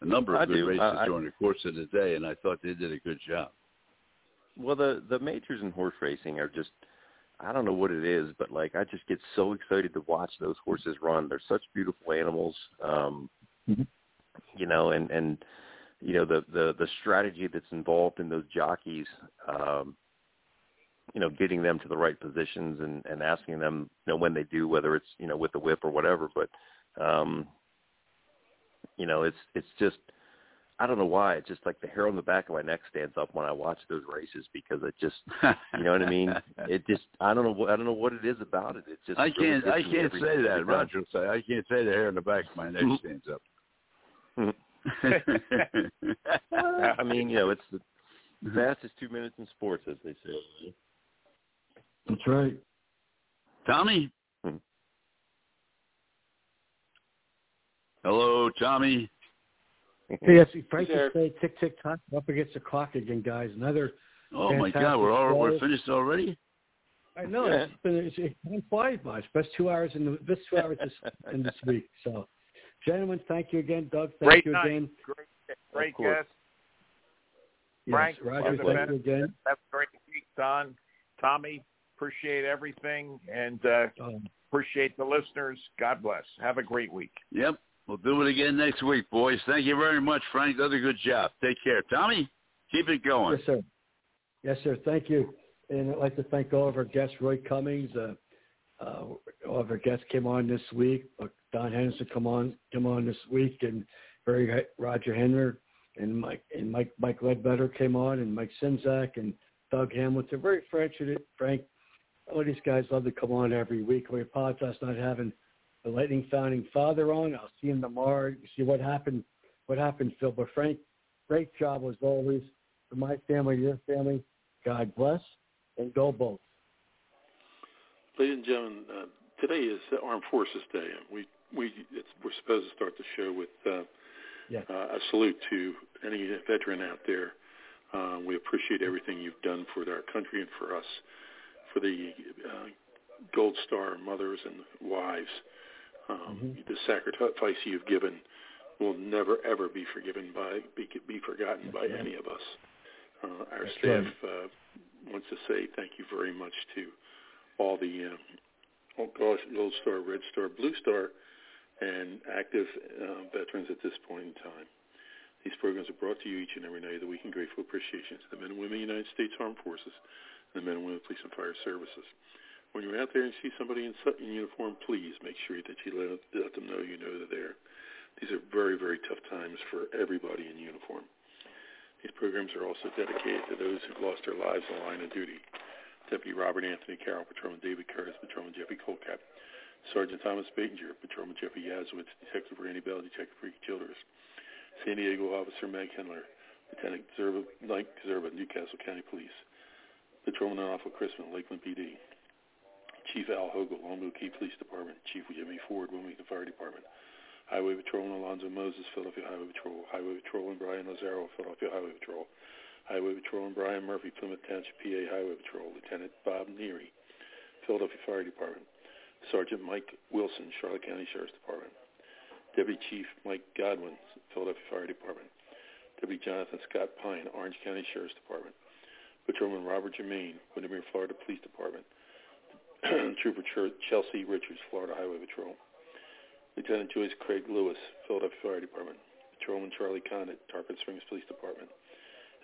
a number of I good do. races I- during the course of the day, and I thought they did a good job. Well, the the majors in horse racing are just I don't know what it is, but like I just get so excited to watch those horses run. They're such beautiful animals. Um you know, and and you know the the the strategy that's involved in those jockeys um you know getting them to the right positions and and asking them you know when they do whether it's you know with the whip or whatever but um you know it's it's just I don't know why. It's just like the hair on the back of my neck stands up when I watch those races because it just, you know what I mean. [laughs] It just, I don't know, what I don't know what it is about it. It just. I can't. gets I can't say that. Roger will say I can't say the hair on the back of my neck Mhm. stands up. I mean, you know, it's the [laughs] fastest two minutes in sports, as they say. That's right. Tommy. Hmm. Hello, Tommy. Yes, Frank there. just say tick tick tock up against the clock again, guys. Another. Oh my God, we're all, we're finished already. I know Yeah. it's been it's, it's been flies by. It's best two hours in the best two hours this in this [laughs] week. So, gentlemen, thank you again, Doug. Thank Great you night. again. Great, great course. guest. Yes, Frank, Roger, you're thank best. you again. Have a great week, Don. Tommy, appreciate everything and uh, Um, appreciate the listeners. God bless. Have a great week. Yep, we'll do it again next week, boys. Thank you very much, Frank. Did a good job. Take care, Tommy. Keep it going. Yes, sir. Yes, sir. Thank you. And I'd like to thank all of our guests, Roy Cummings. Uh, uh, all of our guests came on this week. Don Henderson come on come on this week, and Barry Roger Henry and Mike and Mike Mike Ledbetter came on, and Mike Simzak and Doug Hamilton. Very fortunate, Frank. All these guys love to come on every week. We apologize not having the Lightning founding father on. I'll see him tomorrow. See what happened. What happened, Phil? But Frank, great job as always. For my family, your family, God bless, and go both. Ladies and gentlemen, uh, today is Armed Forces Day, and we we it's, we're supposed to start the show with uh, Yes. uh, a salute to any veteran out there. Uh, we appreciate everything you've done for our country and for us, for the uh, Gold Star mothers and wives. Um, Mhm. The sacrifice you've given will never ever be forgiven by be, be forgotten by any of us. Uh, our That's staff right. uh, wants to say thank you very much to all the oh gosh, Gold Star, Red Star, Blue Star, and active uh, veterans at this point in time. These programs are brought to you each and every night of the week in grateful appreciation to the men and women of the United States Armed Forces and the men and women of police and fire services. When you're out there and see somebody in, in uniform, please make sure that you let, let them know you know they're there. These are very, very tough times for everybody in uniform. These programs are also dedicated to those who've lost their lives in the line of duty. Deputy Robert Anthony Carroll, Patrolman David Curtis, Patrolman Jeffrey Colcap, Sergeant Thomas Batinger, Patrolman Jeffrey Yazowitz, Detective Randy Bell, Detective Ricky Childers, San Diego Officer Meg Henler, Lieutenant Zerba, Mike Zerba, Newcastle County Police, Patrolman Alpha Crispin, Lakeland PD, Chief Al Hogle, Longview Key Police Department, Chief Jimmy Ford, Wilmington Fire Department, Highway Patrolman Alonzo Moses, Philadelphia Highway Patrol, Highway Patrolman Brian Lazaro, Philadelphia Highway Patrol, Highway Patrolman Brian Murphy, Plymouth Township, PA Highway Patrol, Lieutenant Bob Neary, Philadelphia Fire Department, Sergeant Mike Wilson, Charlotte County Sheriff's Department, Deputy Chief Mike Godwin, Philadelphia Fire Department, Deputy Jonathan Scott Pine, Orange County Sheriff's Department, Patrolman Robert Germain, Windermere, Florida Police Department, [clears throat] Trooper Ch- Chelsea Richards, Florida Highway Patrol, Lieutenant Joyce Craig Lewis, Philadelphia Fire Department, Patrolman Charlie Condit, Tarpon Springs Police Department,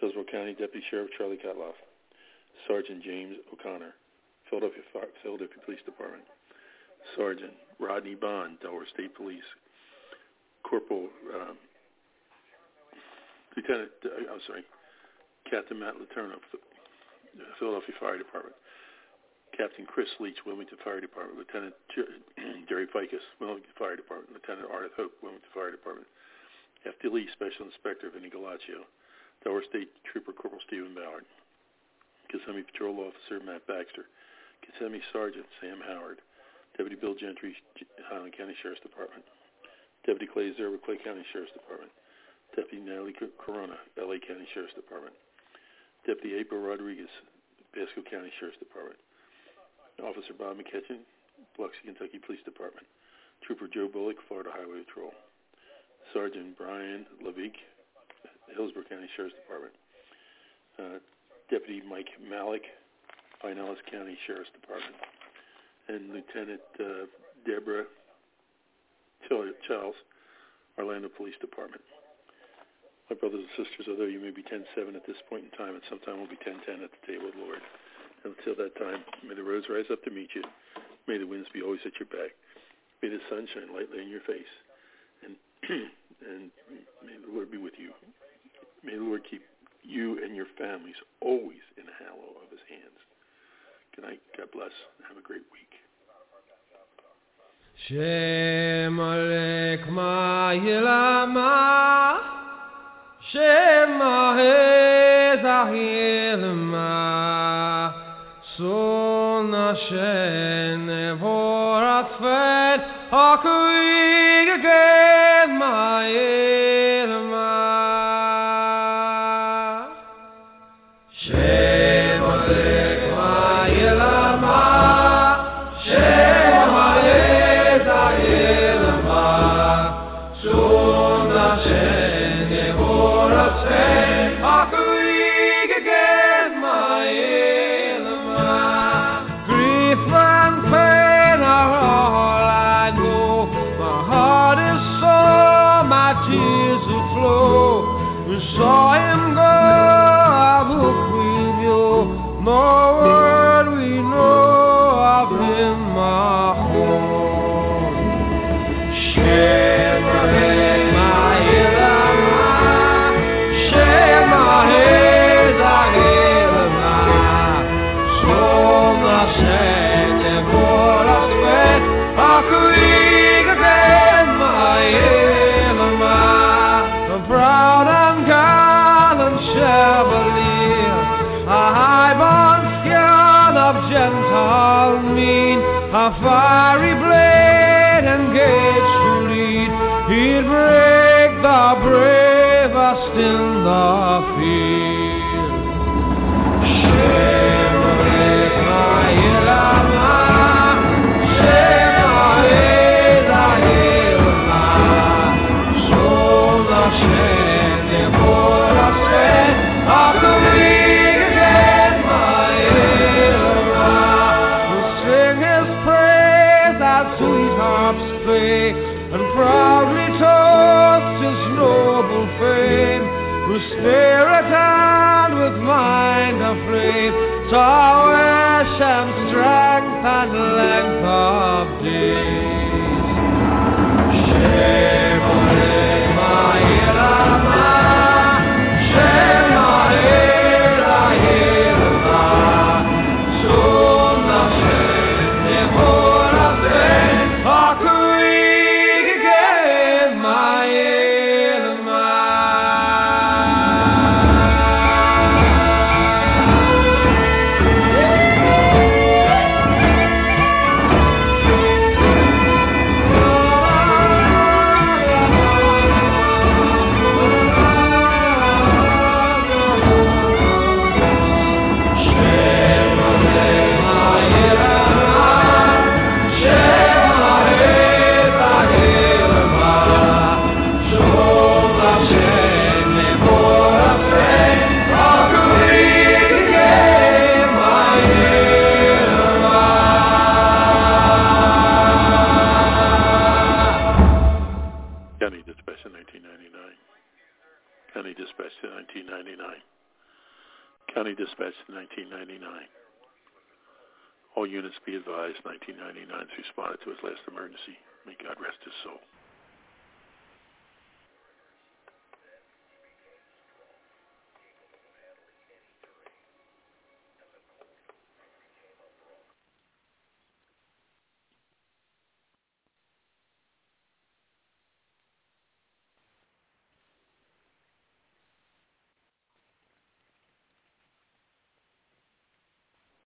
Hillsborough County Deputy Sheriff Charlie Kotloff, Sergeant James O'Connor, Philadelphia, Fi- Philadelphia Police Department, Sergeant Rodney Bond, Delaware State Police, Corporal um, Lieutenant, uh, I'm sorry, Captain Matt Letourneau, Philadelphia Fire Department, Captain Chris Leach, Wilmington Fire Department, Lieutenant Jerry [clears throat] Ficus, Wilmington Fire Department, Lieutenant Arthur Hope, Wilmington Fire Department, F.D. Lee, Special Inspector Vinny Galaccio, Delaware State Trooper Corporal Stephen Ballard, Kissimmee Patrol Officer Matt Baxter, Kissimmee Sergeant Sam Howard, Deputy Bill Gentry, Highland County Sheriff's Department, Deputy Clay Zerba, Clay County Sheriff's Department, Deputy Natalie Corona, L.A. County Sheriff's Department, Deputy April Rodriguez, Pasco County Sheriff's Department. Officer Bob McKetchin, Biloxi, Kentucky Police Department. Trooper Joe Bullock, Florida Highway Patrol. Sergeant Brian Levique, Hillsborough County Sheriff's Department. Uh, Deputy Mike Malik, Pinellas County Sheriff's Department. And Lieutenant uh, Deborah Charles, Orlando Police Department. My brothers and sisters, although you may be 10-7 at this point in time, and sometime we'll be 10-10 at the table of the Lord. Until that time, may the roads rise up to meet you. May the winds be always at your back. May the sun shine lightly in your face. And, [clears throat] and may the Lord be with you. May the Lord keep you and your families always in the hallow of his hands. Good night. God bless. Have a great week. Son Hashem Nevorat Fed Akuig Again Ma'ilma aflame,